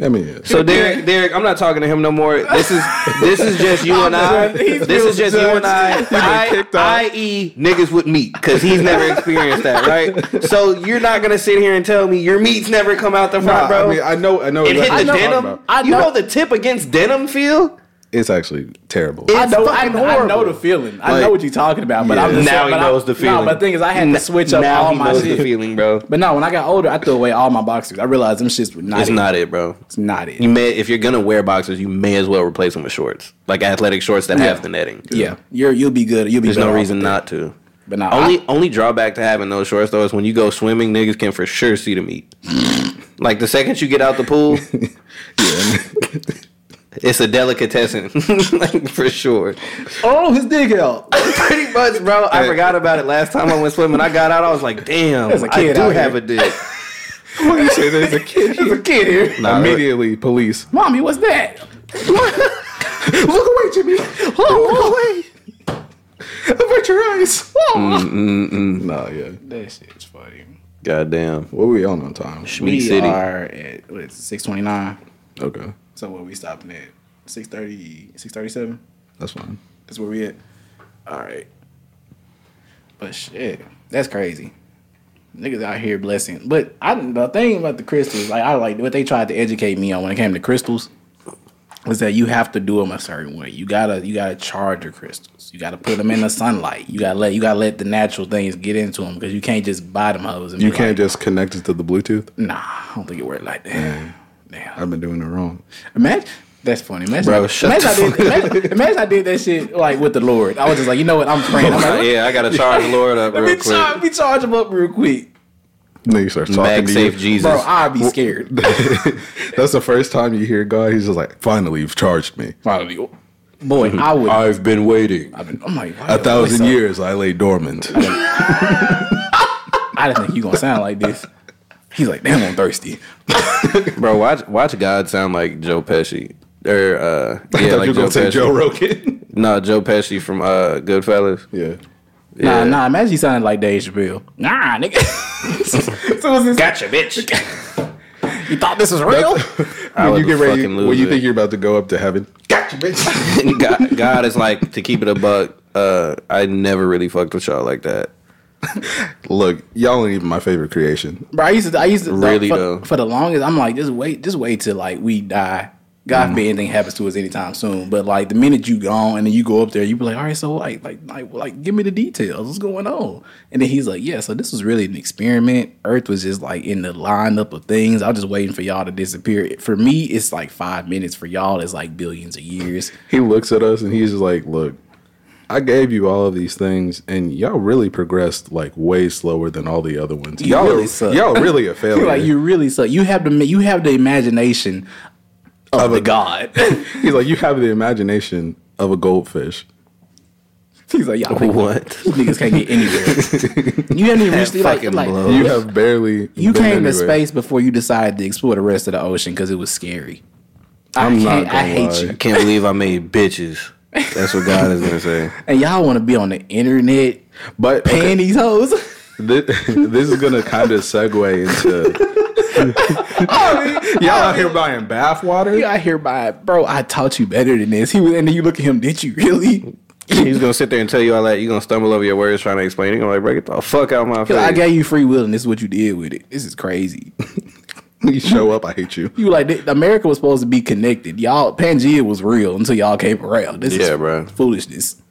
I mean, yeah. So Derek, Derek, I'm not talking to him no more. This is this is just you and I. This is just you and I. I kicked off. I.e. niggas with meat because he's never experienced that, right? So you're not gonna sit here and tell me your meat's never come out the front, Nah, bro. I mean, I know, I know. it hit the what you're talking denim. about. I you know- know the tip against denim feel. It's actually terrible. I It's know, I, fucking I know the feeling. I Like- know what you're talking about, but Yeah. I'm just Now saying, he but I- knows the feeling. No, but the thing is, I had to switch up now all he my knows shit. the feeling, bro. But no, when I got older, I threw away all my boxers. I realized them shits were not. It's it. not it, bro. It's not it. You may if you're gonna wear boxers, you may as well replace them with shorts, like athletic shorts that Yeah. have the netting. yeah, you're you'll be good. You'll be. There's no reason not to. But no, Only I- only drawback to having those shorts though is when you go swimming, niggas can for sure see the meat. like the second you get out the pool, it's a delicatessen, like for sure. oh, his dick out. Pretty much, bro. I forgot about it last time I went swimming. I got out, I was like, damn, There's a kid I do out have here. a dick. What do you say? There's a kid. There's a kid here. Nah, Immediately, police. Mommy, what's that? Look away, Jimmy. Oh, look away. Avert your eyes. Oh. Nah, yeah. that shit's funny. Goddamn. What were we on on time? Schmeat We City. are at what is six twenty nine. Okay, So what we stopping at? 630, 637? that's fine. That's where we at. All right. But shit, that's crazy. Niggas out here blessing. But I the thing about the crystals, like I like what they tried to educate me on when it came to crystals, was that you have to do them a certain way. You gotta you gotta charge your crystals. You gotta put them in the sunlight. You gotta let you gotta let the natural things get into them because you can't just buy them hoes. And You can't like, just connect it to the Bluetooth. Nah, I don't think it worked like that. Damn. I've been doing it wrong. Imagine that's funny. Imagine, Bro, I, shut imagine, I the did, imagine, imagine I did that shit like with the Lord. I was just like, you know what? I'm praying. I'm like, yeah, I gotta charge the Lord up let real me charge, me charge him up real quick, Then you start talking to MagSafe you. Jesus. bro. I'd be scared. That's the first time you hear God. He's just like, "Finally, you've charged me. Finally, boy, mm-hmm. I would. I've been waiting I've been, I'm like, a thousand years. I lay dormant." I didn't think you gonna sound like this. He's like, damn, I'm thirsty. Bro, watch watch God sound like Joe Pesci. or uh, I yeah, thought like you were Joe gonna say Pesci. Joe Rogan. No, Joe Pesci from uh, Goodfellas. yeah. Nah, Yeah. nah. Imagine he sounded like Dave Chappelle. Nah, nigga. so was this, Gotcha, bitch. you thought this was real? I When would you get ready, fucking when you it. think you're about to go up to heaven, gotcha, bitch. God, God is like to keep it a buck. Uh, I never really fucked with y'all like that. Look, y'all ain't even my favorite creation. Bro, I used to. I used to. Really, for, though. For the longest, I'm like, just wait, just wait till like we die. God mm. forbid anything happens to us anytime soon. But like the minute you gone and then you go up there, you be like, all right, so like, like, like, like, give me the details. What's going on? And then he's like, yeah, so this was really an experiment. Earth was just like in the lineup of things. I was just waiting for y'all to disappear. For me, it's like five minutes. For y'all, it's like billions of years. He looks at us and he's just like, "Look, I gave you all of these things, and y'all really progressed like way slower than all the other ones. You y'all, really suck." y'all really a failure. like you really suck. You have the you have the imagination of, Of the a- god. He's like, you have the imagination of a goldfish. He's like, y'all think What? These niggas can't get anywhere. you haven't even reached like, like blows. You have barely. you been came to space before you decided to explore the rest of the ocean because it was scary. I I'm not can't- I gonna hate lie. I can't believe I made bitches. That's what God is gonna say. And y'all want to be on the internet But okay, these hoes. this, this is gonna kind of segue into. y'all out here buying bath water? you out here by bro. I taught you better than this. He was, and then you look at him. Did you really? He's gonna sit there and tell you all that. You're gonna stumble over your words trying to explain it. I'm like, break it the fuck out my face. I gave you free will, and this is what you did with it. This is crazy. You show up, I hate you. You like America was supposed to be connected. Y'all, Pangea was real until y'all came around. This Yeah, is bro. foolishness.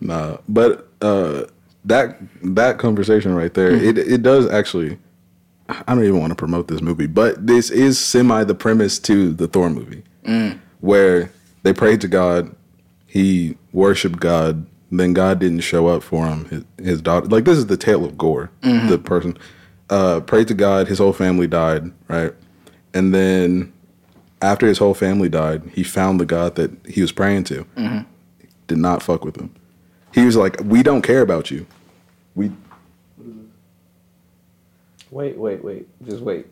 Nah, but uh, that that conversation right there, hmm. it it does actually. I don't even want to promote this movie, but this is semi the premise to the Thor movie, hmm. where they prayed to God, he worshipped God, then God didn't show up for him. His, his daughter, like this is the tale of Gorr, mm-hmm. the person, uh, prayed to God, his whole family died, right, and then after his whole family died, he found the God that he was praying to did not fuck with him. He was like, "We don't care about you. We Wait, wait, wait. Just wait.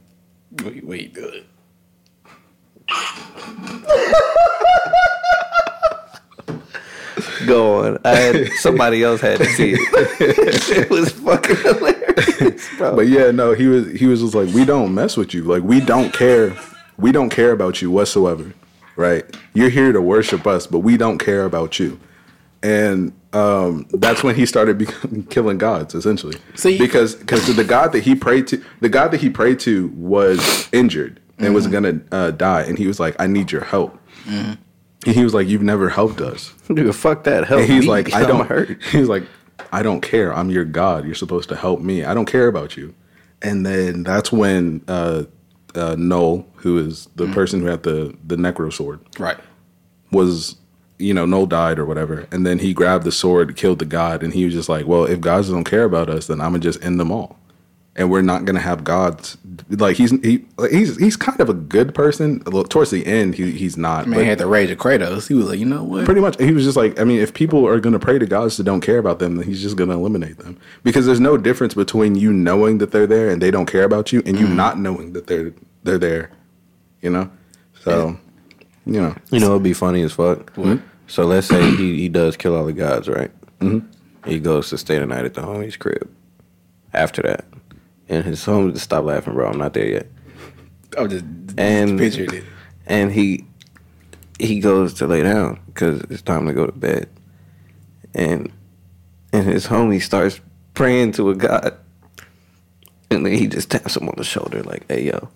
Wait, wait, good. Go on. I had somebody else had to see it. it was fucking hilarious, bro. But yeah, no, he was he was just like, "We don't mess with you. Like we don't care. We don't care about you whatsoever. Right? You're here to worship us, but we don't care about you." And um, that's when he started becoming, killing gods, essentially. See- because because the god that he prayed to, the god that he prayed to was injured and was gonna uh, die, and he was like, "I need your help." And he was like, "You've never helped us." Dude, fuck that. Help And he's me. like, I don't hurt. He's like, I don't care. I'm your God. You're supposed to help me. I don't care about you. And then that's when uh, uh, Noel, who is the person who had the the necro sword, Right. was you know Noel died or whatever, and then he grabbed the sword, killed the god, and he was just like, well, if gods don't care about us, then I'm gonna just end them all, and we're not gonna have gods. Like he's he he's he's kind of a good person. Towards the end, he he's not. Man but- had the rage of Kratos. He was like, you know what? Pretty much, he was just like, I mean, if people are going to pray to gods that don't care about them, then he's just going to eliminate them because there's no difference between you knowing that they're there and they don't care about you, and you not knowing that they're they're there. You know, so you know, You know, it'd be funny as fuck. So let's say he, he does kill all the gods, right? Mm-hmm. He goes to stay the night at the homie's crib. After that, and his home stop laughing, bro. I'm not there yet. Oh, I'm just And it. and he he goes to lay down because it's time to go to bed, and and his homie starts praying to a god, and then he just taps him on the shoulder like, "Hey, yo,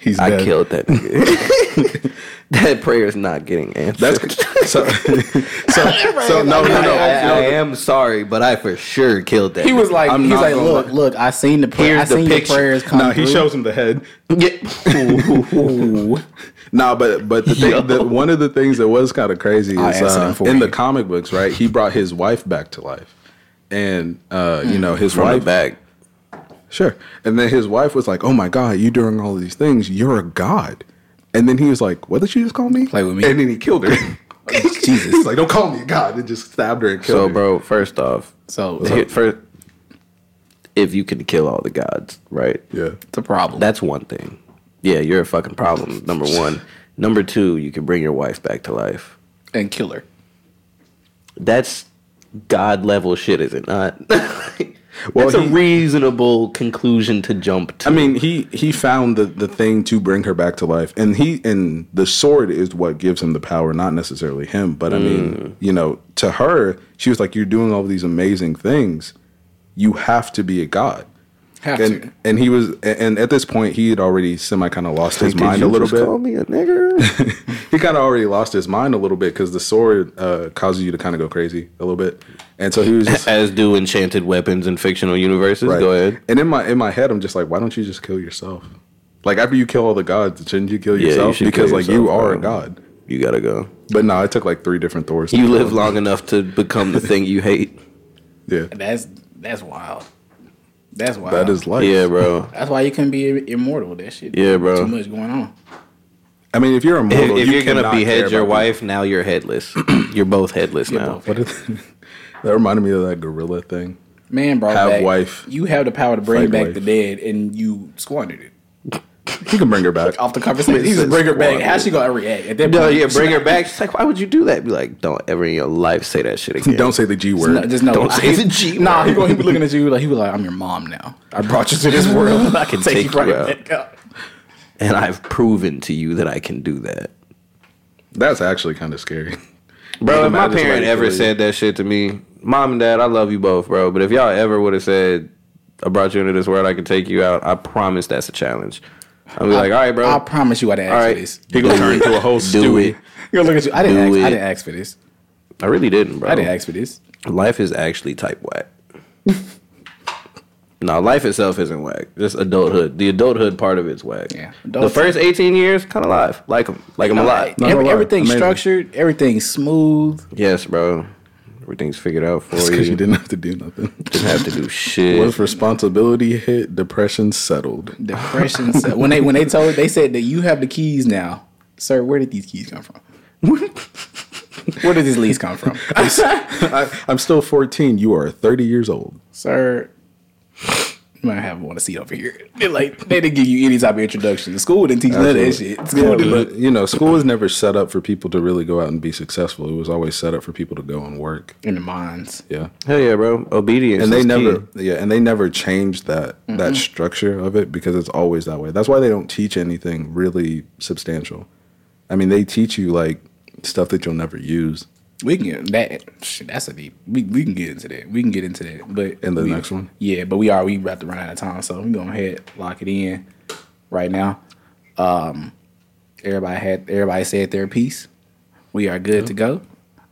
he's I dead. killed that nigga." that prayer is not getting answered. That's so. so, so no, no, no. I- I no. am sorry, but I for sure killed that. He was like, I'm he's like, gonna look, look, I seen the prayer. I Here's the seen the prayers come No, he through. shows him the head. Ooh. No, but but the thing, the, one of the things that was kind of crazy is uh, them for in the comic books, right? He brought his wife back to life, and uh, you know his from wife the back. Sure. And then his wife was like, "Oh my god, you doing all these things? You're a god." And then he was like, "What did you just call me?" Play with me. And then he killed her. Jesus. He's like, "Don't call me a god." And just stabbed her and killed So, her. So, bro, first off, So, hit first, if you can kill all the gods, right? Yeah. it's a problem. That's one thing. Yeah, you're a fucking problem. Number one, Number two, you can bring your wife back to life. and kill her. That's God level shit, is it not? Well, That's a he- reasonable conclusion to jump to. I mean, he he found the the thing to bring her back to life, and he and the sword is what gives him the power, not necessarily him. But I Mm. mean, you know, to her, she was like, "You're doing all these amazing things. You have to be a god." Have to. And and he was, and at this point, he had already semi kind of lost his mind a little just bit. Call me a nigger. he kind of already lost his mind a little bit because the sword uh, causes you to kind of go crazy a little bit, and so he was just As do enchanted weapons in fictional universes. Right. Go ahead. And in my in my head, I'm just like, why don't you just kill yourself? Like after you kill all the gods, shouldn't you kill Yeah, you yourself? should because kill like you are bro. a god. You gotta go. But no, it took like three different Thors. You live long enough to become the thing you hate. Yeah, That's that's wild. That's why that is life. Yeah, bro. That's why you couldn't be immortal. That shit. Yeah, bro. Too much going on. I mean, if you're If, immortal, if you you're gonna cannot behead your about wife, now you're headless. you're both headless You're now. both people. What is, that reminded me of that gorilla thing. Man, bro. Have back, wife. You have the power to bring back wife. the dead, and you squandered it You can bring her back. off the conversation. You just bring her back. How's she gonna react? At that No, point, yeah, bring she- her back. She's like, why would you do that? Be like, don't ever in your life say that shit again. Don't say the G word. No, just no. Don't say the G Nah, he gonna be looking at you like he was like, "I'm your mom now. I brought you to this world. I can take, Take you you right out. back out." and I've proven to you that I can do that. That's actually kind of scary. Bro, if my parent ever kill said that shit to me, mom and dad, I love you both, bro. But if y'all ever would have said, I brought you into this world, I can take you out, I promise that's a challenge. I'll be like, all right, bro. I promise you, I didn't all ask right. for this. He gonna turn into a whole Do Stewie. it. He gonna look at you. I didn't. Ask, I didn't ask for this. I really didn't, bro. I didn't ask for this. Life is actually type whack. no, life itself isn't whack. Just adulthood. The adulthood part of it's whack. Yeah. The first 18 years, kind of live. Like them. Like them a lot. Not Every, gonna everything's Amazing. structured. Everything's smooth. Yes, bro. Everything's figured out for It's you. because you didn't have to do nothing. didn't have to do shit. Once responsibility hit, depression settled. Depression. set- when they when they told they said that you have the keys now, sir. Where did these keys come from? where did these lease come from, I, I'm still 14. You are 30 years old. sir? You might have one to see over here. They like they didn't give you any type of introduction. The school didn't teach none of that shit. School Yeah, but, you know, school was never set up for people to really go out and be successful. It was always set up for people to go and work. in the mines. Yeah. Hell yeah, bro. Obedience. And they is never key. yeah, and they never changed that that structure of it because it's always that way. That's why they don't teach anything really substantial. I mean, they teach you like stuff that you'll never use. We can get that. Shit, that's a deep. We, we can get into that. We can get into that. But In the we- next one? yeah. But we are we about to run out of time, so we're gonna head lock it in right now. Um, everybody had everybody said their piece. We are good to go.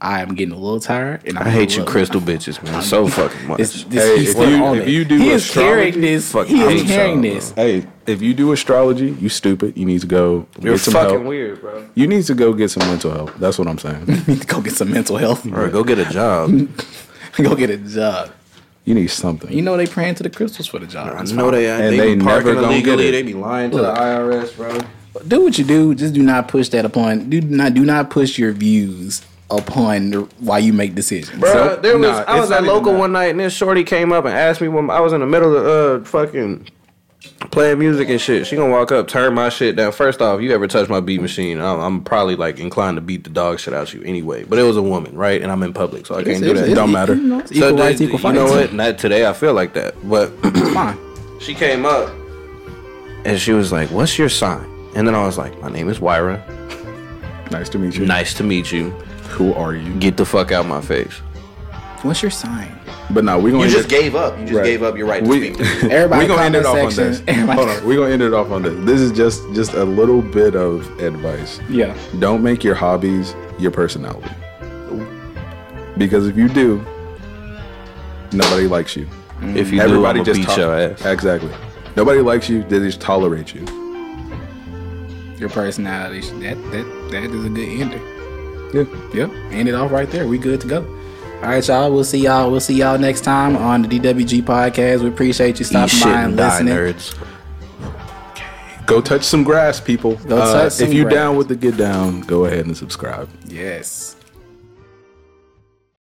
I am getting a little tired, and I'm I hate you, little- crystal bitches, man. So fucking much. This, this, Hey, he's if still you- on if you do he is astrology, carrying this. fucking He is hate carrying y'all, this. Hey, if you do astrology, you stupid. You need to go You're get some fucking help. weird, bro. You need to go get some mental help. That's what I'm saying. need to go get some mental health. Or go get a job. go get a job. You need something. You know they praying to the crystals for the job. I know they, And they, they be never parking gonna get illegally. it. They be lying to the IRS, bro. do what you do. Just do not push that upon. Do not do not push your views upon why you make decisions. Bro, So- there was nah, I was at even local one night and this shorty came up and asked me when I was in the middle of uh fucking playing music and shit. She gonna walk up, turn my shit down. First off, you ever touch my beat machine? I'm, I'm probably like inclined to beat the dog shit out of you anyway. But it was a woman, right? And I'm in public, so I can't do It's- that. It Don't matter. You know, So equal rights, equal you know what? Not today. I feel like that, but fine. she came up and she was like, "What's your sign?" And then I was like, "My name is Wyra. Nice to meet you. Nice to meet you. Who are you? Get the fuck out of my face." What's your sign? But now we're gonna You just it- gave up. You just Right. gave up your right to we, speak. Everybody we're gonna end it off comment on this. Everybody- Hold on, we're gonna end it off on this. This is just just a little bit of advice. Yeah. Don't make your hobbies your personality. Because if you do, nobody likes you. Mm. If you Everybody do, I'ma just beat tol- your ass. Exactly. Nobody likes you. They just tolerate you. Your personality. That that that is a good ender. Yeah. Yep. End it off right there. We good to go. All right, y'all. We'll see y'all. We'll see y'all next time on the DWG podcast. We appreciate you stopping by and listening. nerds. Go touch some grass, people. Uh, if you grass. down with the get down, go ahead and subscribe. Yes.